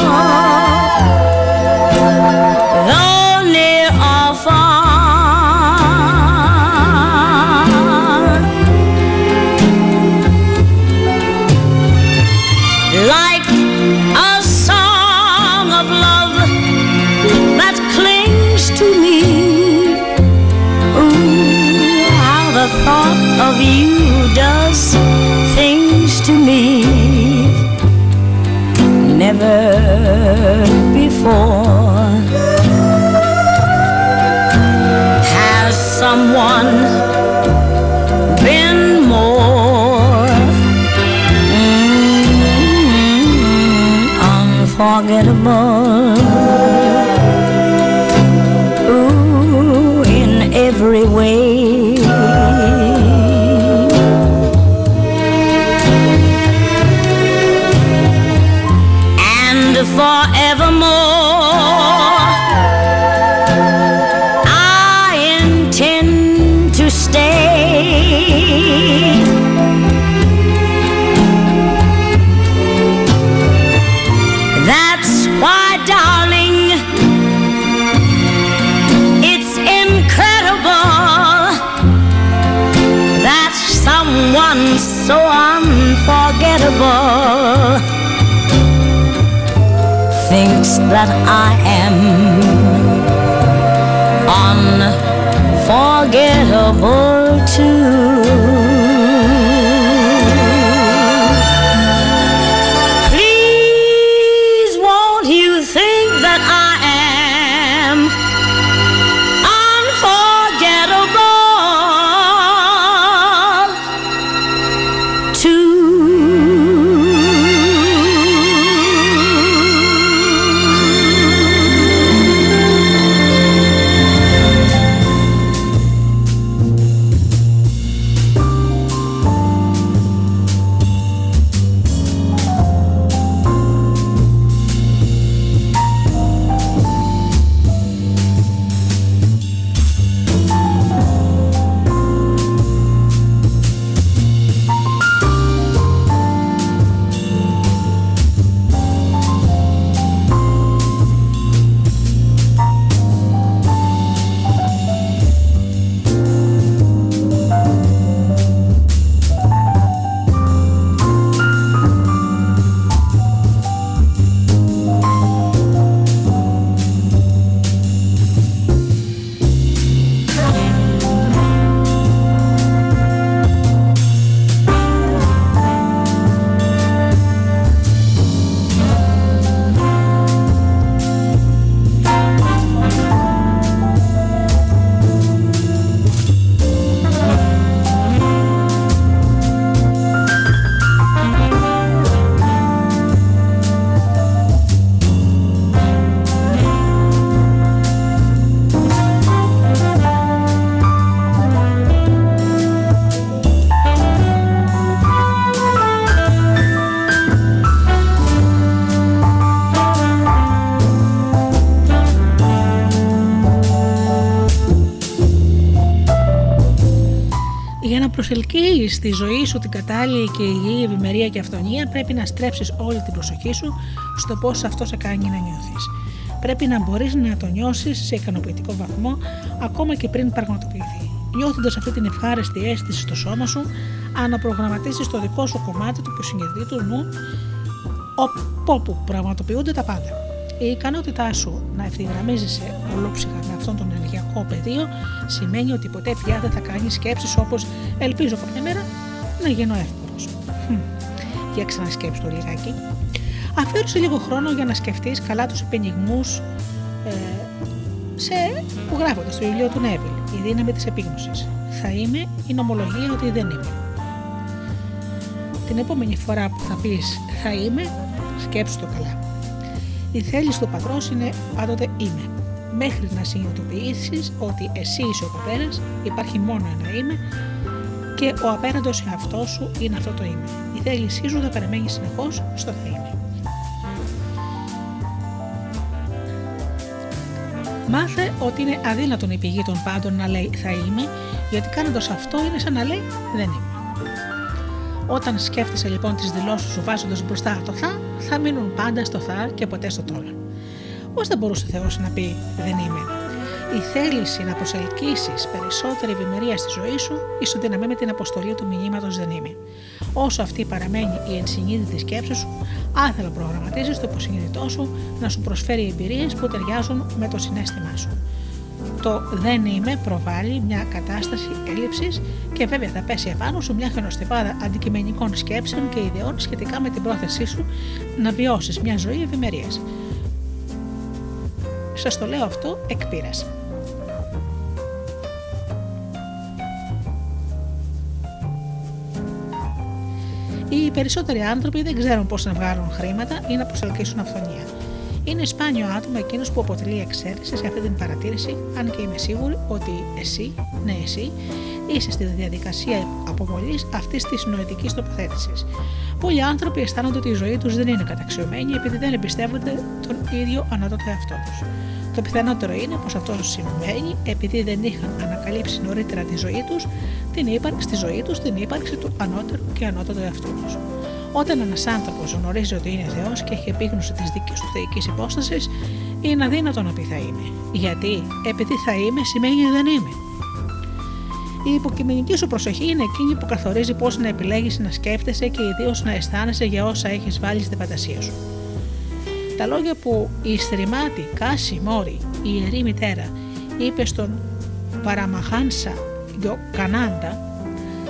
forgettable that I am unforgettable. στη ζωή σου την κατάλληλη και υγιή ευημερία και αυτονία, πρέπει να στρέψεις όλη την προσοχή σου στο πώς αυτό σε κάνει να νιώθεις. Πρέπει να μπορείς να το νιώσεις σε ικανοποιητικό βαθμό, ακόμα και πριν πραγματοποιηθεί. Νιώθοντας αυτή την ευχάριστη αίσθηση στο σώμα σου, αναπρογραμματίσει το δικό σου κομμάτι του που του νου, όπου πραγματοποιούνται τα πάντα. Η ικανότητά σου να ευθυγραμμίζεσαι ολόψυχα με αυτόν τον ενεργειακό πεδίο σημαίνει ότι ποτέ πια δεν θα κάνεις σκέψεις όπως Ελπίζω κάποια μέρα να γίνω εύκολος. Για ξανασκέψου το λιγάκι. Αφιέρωσε λίγο χρόνο για να σκεφτείς καλά τους επενιγμούς ε, σε, που γράφονται στο βιβλίο του Νέβιλ, η δύναμη της επίγνωσης. Θα είμαι η νομολογία ότι δεν είμαι. Την επόμενη φορά που θα πεις θα είμαι, σκέψου το καλά. Η θέληση του πατρός είναι πάντοτε είμαι. Μέχρι να συνειδητοποιήσεις ότι εσύ είσαι ο πατέρας, υπάρχει μόνο ένα είμαι και ο απέραντος εαυτός σου είναι αυτό το είμαι. Η θέλησή σου θα παραμένει συνεχώς στο θα είμαι. Μάθε ότι είναι αδύνατον η πηγή των πάντων να λέει θα είμαι, γιατί κάνοντας αυτό είναι σαν να λέει δεν είμαι. Όταν σκέφτεσαι λοιπόν τις δηλώσεις σου βάζοντας μπροστά το θα, θα μείνουν πάντα στο θα και ποτέ στο τώρα. Πώς θα μπορούσε ο Θεός να πει δεν είμαι. Η θέληση να προσελκύσεις περισσότερη ευημερία στη ζωή σου ισοδυναμεί με την αποστολή του μηνύματος δεν είμαι. Όσο αυτή παραμένει η ενσυνείδητη σκέψη σου, άθελα προγραμματίζει το υποσυνείδητό σου να σου προσφέρει εμπειρίες που ταιριάζουν με το συνέστημά σου. Το δεν είμαι προβάλλει μια κατάσταση έλλειψης και βέβαια θα πέσει επάνω σου μια χιονοστιπάδα αντικειμενικών σκέψεων και ιδεών σχετικά με την πρόθεσή σου να βιώσεις μια ζωή ευημερίας. Σας το λέω αυτό εκ πείρας. Οι περισσότεροι άνθρωποι δεν ξέρουν πώς να βγάλουν χρήματα ή να προσελκύσουν αυθονία. Είναι σπάνιο άτομο εκείνος που αποτελεί εξαίρεση σε αυτή την παρατήρηση, αν και είμαι σίγουρη ότι εσύ, ναι εσύ, είσαι στη διαδικασία αποβολής αυτής της νοητικής τοποθέτησης. Πολλοί άνθρωποι αισθάνονται ότι η ζωή τους δεν είναι καταξιωμένη επειδή δεν εμπιστεύονται τον ίδιο ανώτατο εαυτό τους. Το πιθανότερο είναι πως αυτό συμβαίνει επειδή δεν είχαν ανακαλύψει νωρίτερα τη ζωή τους, την ύπαρξη, στη ζωή τους την ύπαρξη του ανώτερου και ανώτατου εαυτού τους. Όταν ένας άνθρωπος γνωρίζει ότι είναι Θεός και έχει επίγνωση της δικής του θεϊκής υπόστασης, είναι αδύνατο να πει θα είμαι. Γιατί, επειδή θα είμαι σημαίνει δεν είμαι. Η υποκειμενική σου προσοχή είναι εκείνη που καθορίζει πώς να επιλέγεις να σκέφτεσαι και ιδίως να αισθάνεσαι για όσα έχεις βάλει στη φαντασία σου. Τα λόγια που η Σριμάτι Κάσι Μόνι, η ιερή μητέρα, είπε στον Παραμαχάνσα Γιογκανάντα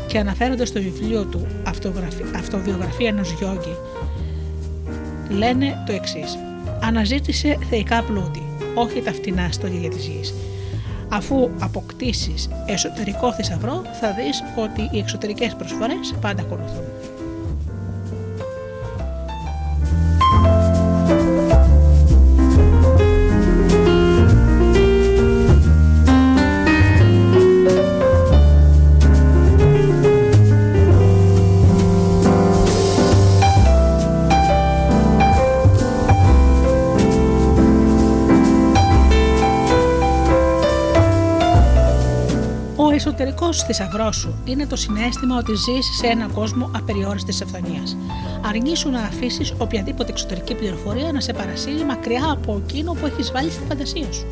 και αναφέρονται στο βιβλίο του «Αυτογραφη- Αυτοβιογραφία ενός γιόγκη, λένε το εξής. Αναζήτησε θεϊκά πλούτη, όχι τα φτηνά στολίδια της γης. Αφού αποκτήσεις εσωτερικό θησαυρό, θα δεις ότι οι εξωτερικές προσφορές πάντα ακολουθούν. Ο εσωτερικό θησαυρό σου είναι το συνέστημα ότι ζεις σε έναν κόσμο απεριόριστης αυθονίας. Αρνήσου να αφήσεις οποιαδήποτε εξωτερική πληροφορία να σε παρασύρει μακριά από εκείνο που έχεις βάλει στη φαντασία σου.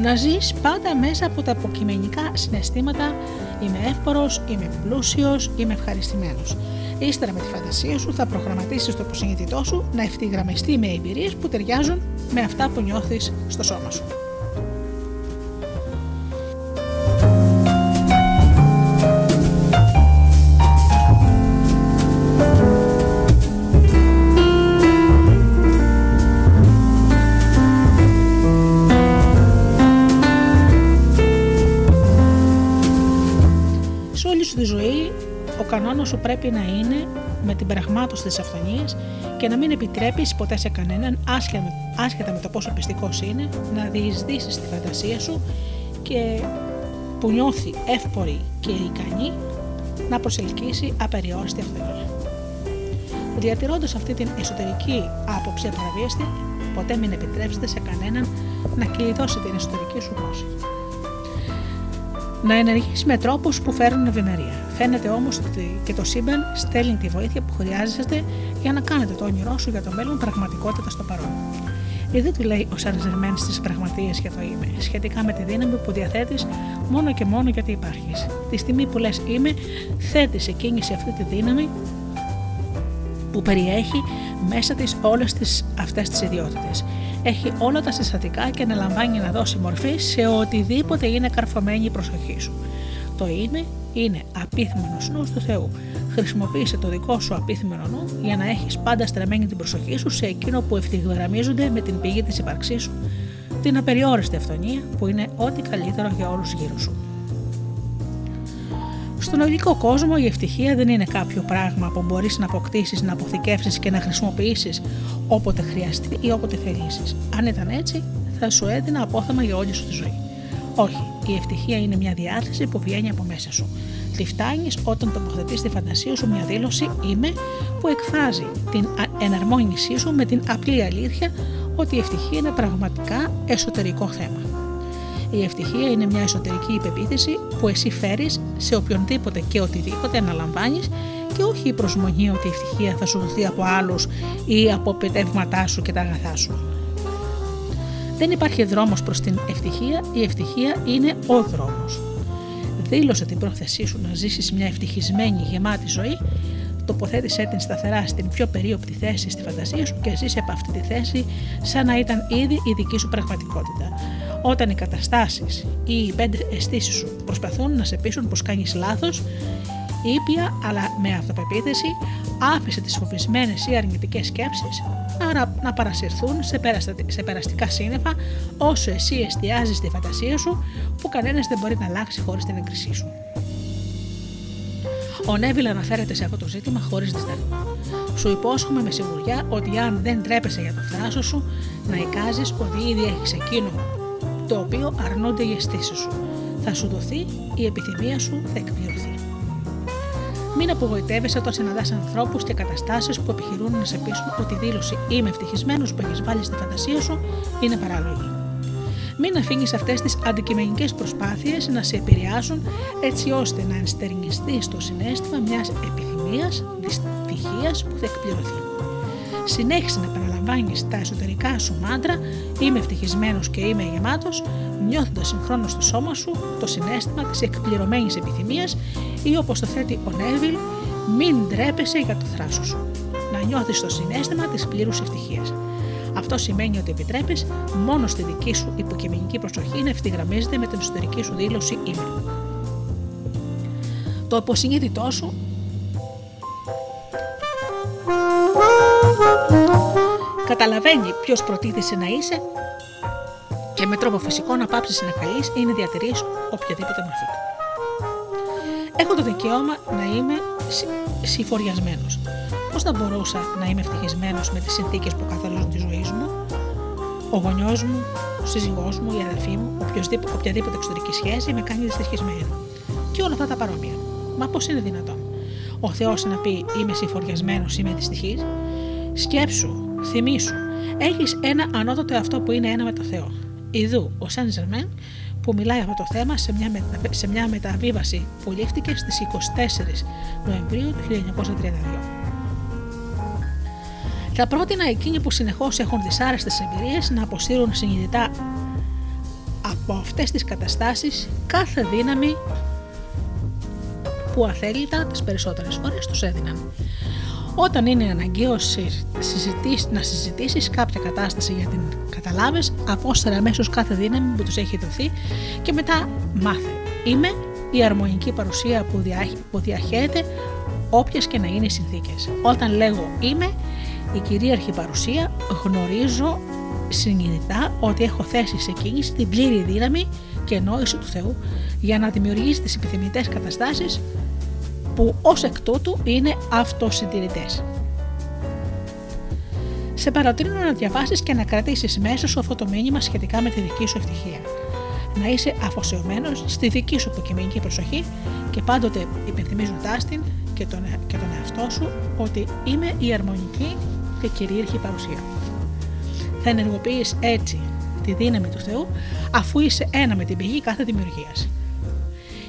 Να ζεις πάντα μέσα από τα αποκειμενικά συναισθήματα Είμαι εύπορος, είμαι πλούσιος, είμαι ευχαριστημένος. Ύστερα με τη φαντασία σου θα προγραμματίσεις το υποσυνείδητό σου να ευθυγραμμιστεί με εμπειρίες που ταιριάζουν με αυτά που νιώθεις στο σώμα σου. Σου πρέπει να είναι με την πραγμάτωση της αυθονίας και να μην επιτρέπεις ποτέ σε κανέναν, άσχετα με, άσχετα με το πόσο πιστικός είναι, να διεισδύσεις στη φαντασία σου και που νιώθει εύπορη και ικανή να προσελκύσει απεριόριστη αυθονία. Διατηρώντας αυτή την εσωτερική άποψη απαραβίαστη, ποτέ μην επιτρέψετε σε κανέναν να κλειδώσει την εσωτερική σου γνώση να ενεργήσει με τρόπους που φέρνουν ευημερία. Φαίνεται όμως ότι και το σύμπαν στέλνει τη βοήθεια που χρειάζεστε για να κάνετε το όνειρό σου για το μέλλον πραγματικότητα στο παρόν. Εδώ του λέει ο Σαν Ζερμέν στις πραγματείες για το είμαι, σχετικά με τη δύναμη που διαθέτεις μόνο και μόνο γιατί υπάρχεις. Τη στιγμή που λες είμαι, θέτεις σε κίνηση αυτή τη δύναμη που περιέχει μέσα της όλες τις, αυτές τις ιδιότητες. Έχει όλα τα συστατικά και αναλαμβάνει να δώσει μορφή σε οτιδήποτε είναι καρφωμένη η προσοχή σου. Το είμαι είναι απίθμενος νους του Θεού. Χρησιμοποίησε το δικό σου απίθμενο νου για να έχεις πάντα στραμμένη την προσοχή σου σε εκείνο που ευθυγραμμίζονται με την πηγή της ύπαρξής σου, την απεριόριστη αυθονία που είναι ό,τι καλύτερο για όλους γύρω σου. Στον ολικό κόσμο η ευτυχία δεν είναι κάποιο πράγμα που μπορείς να αποκτήσεις, να αποθηκεύσεις και να χρησιμοποιήσεις όποτε χρειαστεί ή όποτε θελήσεις. Αν ήταν έτσι θα σου έδινα απόθεμα για όλη σου τη ζωή. Όχι, η ευτυχία είναι μια διάθεση που βγαίνει από μέσα σου. Τη φτάνεις όταν τοποθετείς στη φαντασία σου μια δήλωση είμαι που εκφράζει την α- εναρμόνισή σου με την απλή αλήθεια ότι η ευτυχία είναι πραγματικά εσωτερικό θέμα. Η ευτυχία είναι μια εσωτερική υπεποίθηση που εσύ φέρεις σε οποιονδήποτε και οτιδήποτε αναλαμβάνεις και όχι η προσμονή ότι η ευτυχία θα σου δοθεί από άλλους ή από πετεύματά σου και τα αγαθά σου. Δεν υπάρχει δρόμος προς την ευτυχία, η ευτυχία είναι ο δρόμος. Δήλωσε την πρόθεσή σου να ζήσεις μια ευτυχισμένη γεμάτη ζωή, τοποθέτησέ την σταθερά στην πιο περίοπτη θέση στη φαντασία σου και ζήσε από αυτή τη θέση σαν να ήταν ήδη η δική σου πραγματικότητα. Όταν οι καταστάσεις ή οι πέντε αισθήσεις σου προσπαθούν να σε πείσουν πως κάνεις λάθος, ήπια αλλά με αυτοπεποίθηση άφησε τις φοβισμένες ή αρνητικές σκέψεις άρα να παρασυρθούν σε, περαστα- σε περαστικά σύννεφα όσο εσύ εστιάζεις τη φαντασία σου που κανένας δεν μπορεί να αλλάξει χωρίς την έγκρισή σου. Ο Νέβιλ αναφέρεται σε αυτό το ζήτημα χωρίς δισταγμό. Σου υπόσχομαι με σιγουριά ότι αν δεν τρέπεσαι για το θράσος σου, να εικάζεις ότι ήδη έχεις εκείνο το οποίο αρνούνται οι αισθήσεις σου. Θα σου δοθεί, η επιθυμία σου θα εκπληρωθεί. Μην απογοητεύεσαι όταν συναντάς ανθρώπους και καταστάσεις που επιχειρούν να σε πείσουν ότι η δήλωση Είμαι ευτυχισμένος που έχεις βάλει στη φαντασία σου είναι παράλογη. Μην αφήνεις αυτές τις αντικειμενικές προσπάθειες να σε επηρεάσουν έτσι ώστε να ενστερνιστείς στο συνέστημα μιας επιθυμίας, δυστυχίας που θα εκπληρωθεί. Συνέχισε να επαναλαμβάνει τα εσωτερικά σου μάντρα Είμαι ευτυχισμένος και είμαι γεμάτος, νιώθοντας συγχρόνως στο σώμα σου το συνέστημα της εκπληρωμένης επιθυμίας ή όπως το θέτει ο Νέβιλ, μην ντρέπεσαι για το θράσο σου. Να νιώθεις το συνέστημα της πλήρους ευτυχίας. Αυτό σημαίνει ότι επιτρέπεις μόνο στη δική σου υποκειμενική προσοχή να ευθυγραμμίζεται με την εσωτερική σου δήλωση Είμαι. Το υποσυνείδητό σου καταλαβαίνει ποιος προτίθεσαι να είσαι και με τρόπο φυσικό να πάψεις να καλεί ή να διατηρείς οποιαδήποτε μορφή. Έχω το δικαίωμα να είμαι συμφοριασμένος. Πώς θα μπορούσα να είμαι ευτυχισμένος με τις συνθήκες που καθορίζουν τη ζωή μου, ο γονιός μου, ο σύζυγός μου, η αδερφή μου, οποιοδήποτε, οποιαδήποτε εξωτερική σχέση με κάνει δυστυχισμένο. Και όλα αυτά τα παρόμοια. Μα πώς είναι δυνατόν; Ο Θεός να πει Είμαι συμφοριασμένος, είμαι δυστυχής. Σκέψου, θυμήσου. Έχεις ένα ανώτατο εαυτό που είναι ένα με το Θεό. Ιδού, ο Σαν Ζερμέν, που μιλάει αυτό το θέμα σε μια, μετα- σε μια μεταβίβαση που λήφθηκε στις 24 Νοεμβρίου του 1932. Θα πρότεινα εκείνοι που συνεχώς έχουν δυσάρεστες εμπειρίες να αποσύρουν συνειδητά από αυτές τις καταστάσεις κάθε δύναμη που αθέλητα τις περισσότερες φορές τους έδιναν. Όταν είναι αναγκαίος συ- συζητήσεις- να συζητήσεις κάποια κατάσταση για την καταλάβεις, απόστερα αμέσως κάθε δύναμη που τους έχει δοθεί και μετά μάθε. Είμαι η αρμονική παρουσία που, διά, που διαχέεται όποιες και να είναι οι συνθήκες. Όταν λέγω είμαι, η κυρίαρχη παρουσία γνωρίζω συνειδητά ότι έχω θέσει σε κίνηση την πλήρη δύναμη και νόηση του Θεού για να δημιουργήσει τις επιθυμητές καταστάσεις που ως εκ τούτου είναι αυτοσυντηρητές. Σε παροτρύνω να διαβάσεις και να κρατήσεις μέσα σου αυτό το μήνυμα σχετικά με τη δική σου ευτυχία. Να είσαι αφοσιωμένος στη δική σου υποκειμενική προσοχή και πάντοτε υπενθυμίζοντάς την και τον, ε- και τον εαυτό σου ότι είμαι η αρμονική και κυρίαρχη παρουσία. Θα ενεργοποιείς έτσι τη δύναμη του Θεού αφού είσαι ένα με την πηγή κάθε δημιουργίας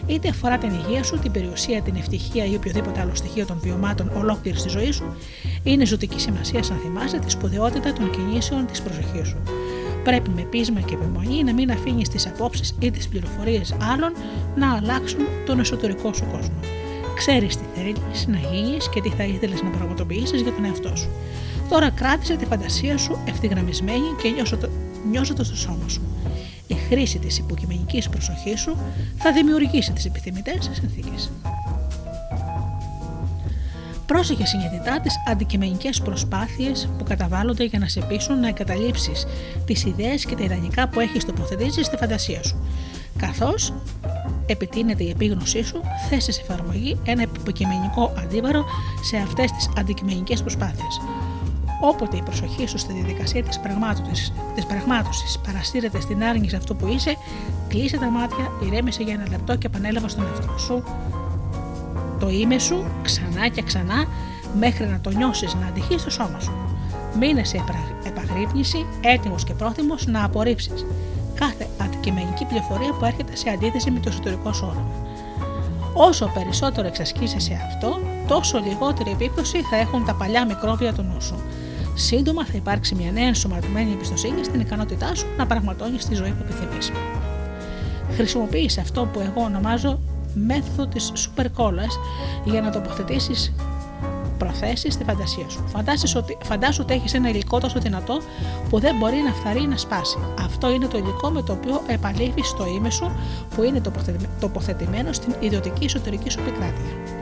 είτε αφορά την υγεία σου, την περιουσία, την ευτυχία ή οποιοδήποτε άλλο στοιχείο των βιωμάτων ολόκληρης της ζωής σου, Είναι ζωτική σημασία να θυμάσαι τη σπουδαιότητα των κινήσεων της προσοχής σου. Πρέπει με πείσμα και επιμονή να μην αφήνεις τις απόψεις ή τις πληροφορίες άλλων να αλλάξουν τον εσωτερικό σου κόσμο. Ξέρεις τι θέλεις να γίνεις και τι θα ήθελες να πραγματοποιήσεις για τον εαυτό σου. Τώρα κράτησε τη φαντασία σου ευθυγραμμισμένη και νιώσε το στο σώμα σου. Η χρήση της υποκειμενικής προσοχής σου θα δημιουργήσει τις επιθυμητές συνθήκες. Πρόσεχε συνειδητά τις αντικειμενικές προσπάθειες που καταβάλλονται για να σε πείσουν να εγκαταλείψεις τις ιδέες και τα ιδανικά που έχεις τοποθετήσει στη φαντασία σου. Καθώς επιτείνεται η επίγνωσή σου, θέσει σε εφαρμογή ένα υποκειμενικό αντίβαρο σε αυτές τις αντικειμενικές προσπάθειες. Όποτε η προσοχή σου στη διαδικασία της πραγμάτωσης, της πραγμάτωσης παραστήρεται στην άρνηση αυτού που είσαι, κλείσε τα μάτια, ηρέμησε για ένα λεπτό και επανέλαβα στον εαυτό σου το είμαι σου ξανά και ξανά μέχρι να το νιώσεις να αντυχείς στο σώμα σου. Μείνε σε επαγρύπνηση, έτοιμος και πρόθυμος να απορρίψεις κάθε αντικειμενική πληροφορία που έρχεται σε αντίθεση με το εσωτερικό σου όνομα. Όσο περισσότερο εξασκείσαι σε αυτό, τόσο λιγότερη επίπτωση θα έχουν τα παλιά μικρόβια του νου σου. Σύντομα θα υπάρξει μια νέα ενσωματωμένη εμπιστοσύνη στην ικανότητά σου να πραγματώνεις τη ζωή που επιθυμείς. Χρησιμοποίησε αυτό που εγώ ονομάζω μέθοδο της σούπερ κόλλας για να τοποθετήσεις προθέσεις στη φαντασία σου. Φαντάσου ότι, φαντάσου ότι έχεις ένα υλικό τόσο δυνατό που δεν μπορεί να φθαρεί ή να σπάσει. Αυτό είναι το υλικό με το οποίο επαλήφεις το ime σου που είναι τοποθετημένο στην ιδιωτική εσωτερική σου επικράτεια.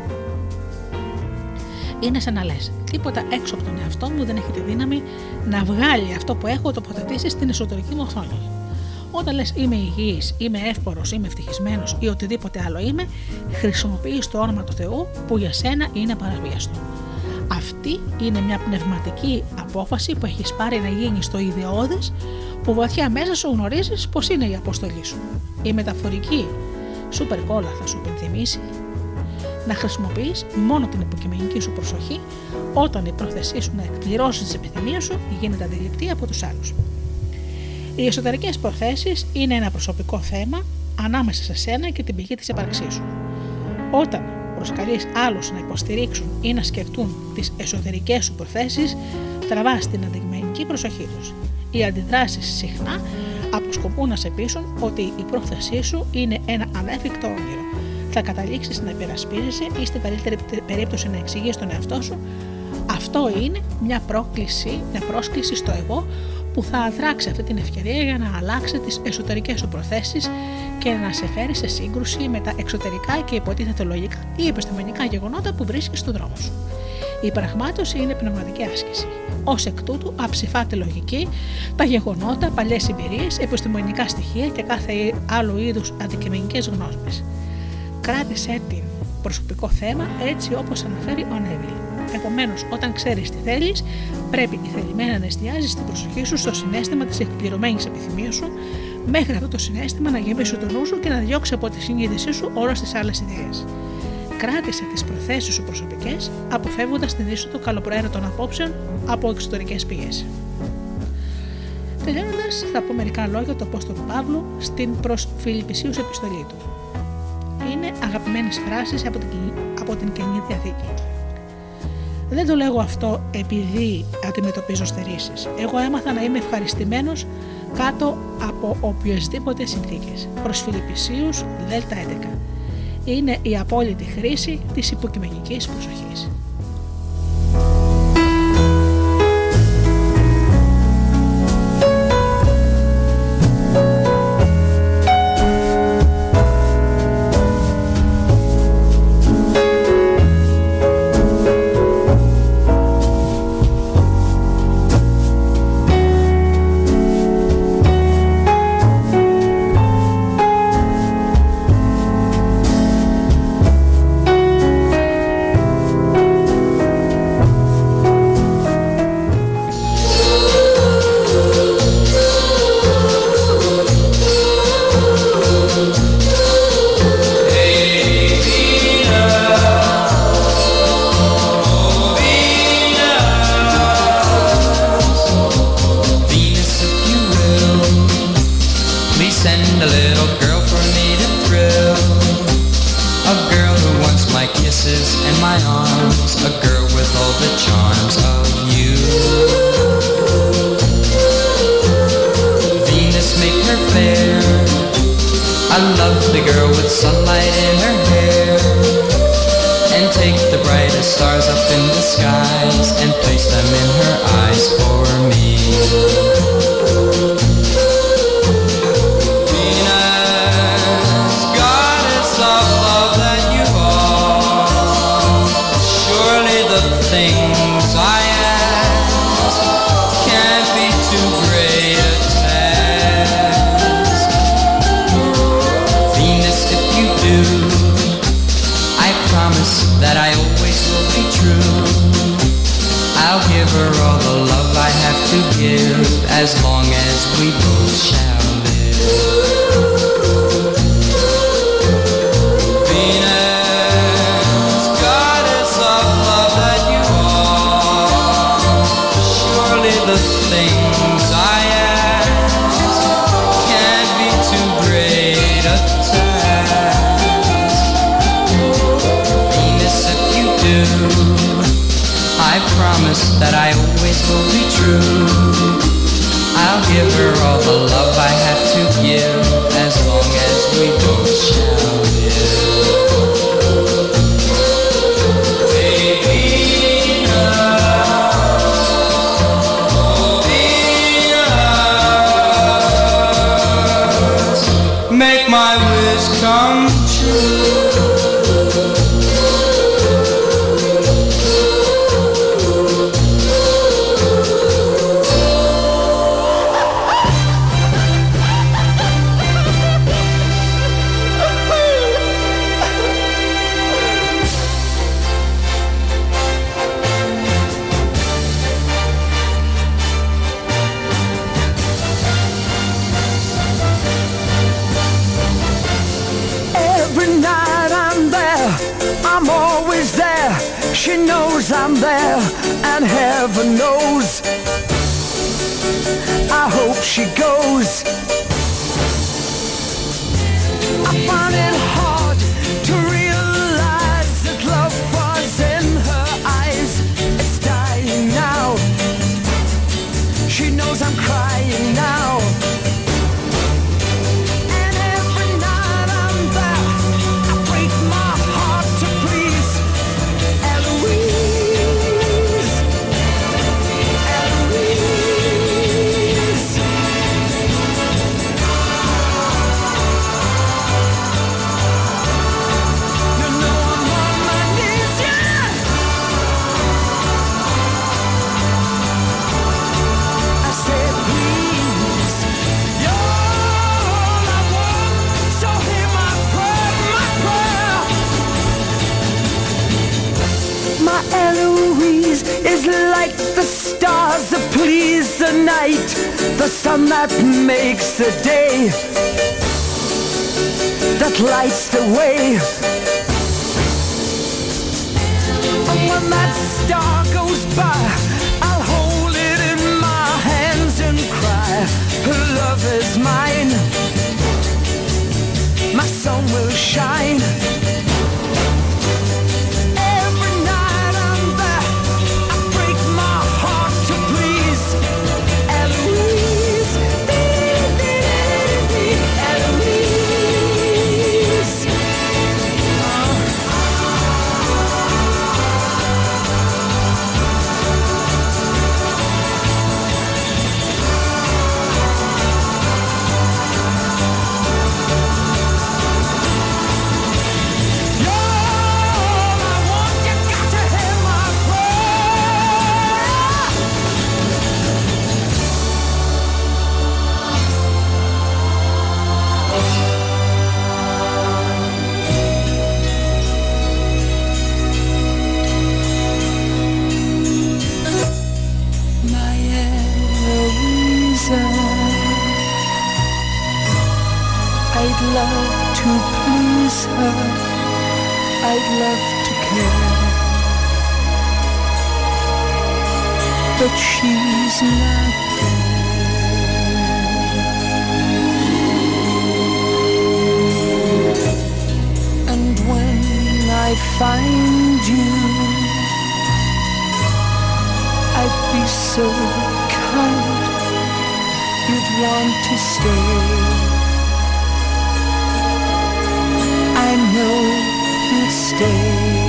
Είναι σαν να λες: Τίποτα έξω από τον εαυτό μου δεν έχει τη δύναμη να βγάλει αυτό που έχω τοποθετήσει στην εσωτερική μου οθόνη. Όταν λες είμαι υγιής, είμαι εύπορος, είμαι ευτυχισμένος ή οτιδήποτε άλλο είμαι, χρησιμοποιείς το όνομα του Θεού που για σένα είναι παραβίαστο. Αυτή είναι μια πνευματική απόφαση που έχεις πάρει να γίνεις στο ιδεώδε που βαθιά μέσα σου γνωρίζεις πως είναι η αποστολή σου. Η μεταφορική σούπερ κόλλα θα σου υπενθυμίσει να χρησιμοποιείς μόνο την υποκειμενική σου προσοχή όταν η πρόθεσή σου να εκπληρώσεις τις επιθυμίες σου γίνεται αντιληπτή από τους άλλους. Οι εσωτερικές προθέσεις είναι ένα προσωπικό θέμα ανάμεσα σε σένα και την πηγή της ύπαρξής σου. Όταν προσκαλείς άλλους να υποστηρίξουν ή να σκεφτούν τις εσωτερικές σου προθέσεις, τραβάς την αντικειμενική προσοχή τους. Οι αντιδράσεις συχνά αποσκοπούν να σε πείσουν ότι η πρόθεσή σου είναι ένα ανέφικτο όνειρο. Θα καταλήξεις να υπερασπίζεσαι ή στην καλύτερη περίπτωση να εξηγείς τον εαυτό σου. Αυτό είναι μια πρόκληση, μια πρόσκληση στο εγώ που θα αδράξει αυτή την ευκαιρία για να αλλάξει τις εσωτερικές σου προθέσεις και να σε φέρει σε σύγκρουση με τα εξωτερικά και υποτίθεται λογικά ή επιστημονικά γεγονότα που βρίσκεις στον δρόμο σου. Η πραγμάτωση είναι πνευματική άσκηση. Ω εκ τούτου, αψηφάται λογική, τα γεγονότα, παλιές εμπειρίες, επιστημονικά στοιχεία και κάθε άλλου είδους αντικειμενικές γνώσει. Κράτησε την προσωπικό θέμα έτσι όπως αναφέρει ο Νέβιλ. Επομένως, όταν ξέρεις τι θέλεις, πρέπει η θελημένα να εστιάζεις την προσοχή σου στο συνέστημα της εκπληρωμένης επιθυμίας σου, μέχρι αυτό το συνέστημα να γεμίσει το νου σου και να διώξει από τη συνείδησή σου όλες τις άλλες ιδέες. Κράτησε τις προθέσεις σου προσωπικές, αποφεύγοντας την είσοδο καλοπροαίρετων απόψεων από εξωτερικές πιέσει. Τελειώνοντας, θα πω μερικά λόγια του Απόστολου Παύλου στην προ Φιλιππισίου επιστολή του. Είναι αγαπημένες φράσεις από την, από την καινή διαθήκη. Δεν το λέγω αυτό επειδή αντιμετωπίζω στερήσεις. Εγώ έμαθα να είμαι ευχαριστημένος κάτω από οποιασδήποτε συνθήκες. Προς Φιλιππισίους, Δέλτα 11. Είναι η απόλυτη χρήση της υποκειμενικής προσοχής. want to stay. I know you'll stay.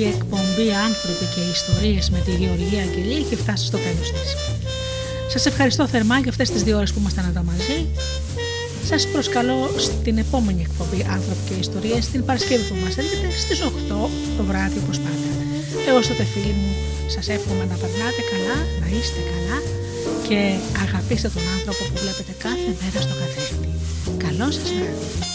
η εκπομπή «Άνθρωποι και Ιστορίες» με τη Γεωργία Αγγελή έχει φτάσει στο τέλος της. Σας ευχαριστώ θερμά για αυτές τις δύο ώρες που ήμασταν εδώ μαζί. Σας προσκαλώ στην επόμενη εκπομπή «Άνθρωποι και Ιστορίες» την Παρασκευή που μας έρχεται στις 8 το βράδυ όπως πάντα. Έως τότε φίλοι μου, σας εύχομαι να περνάτε καλά, να είστε καλά και αγαπήστε τον άνθρωπο που βλέπετε κάθε μέρα στο καθρέφτη. Καλό σας βράδυ!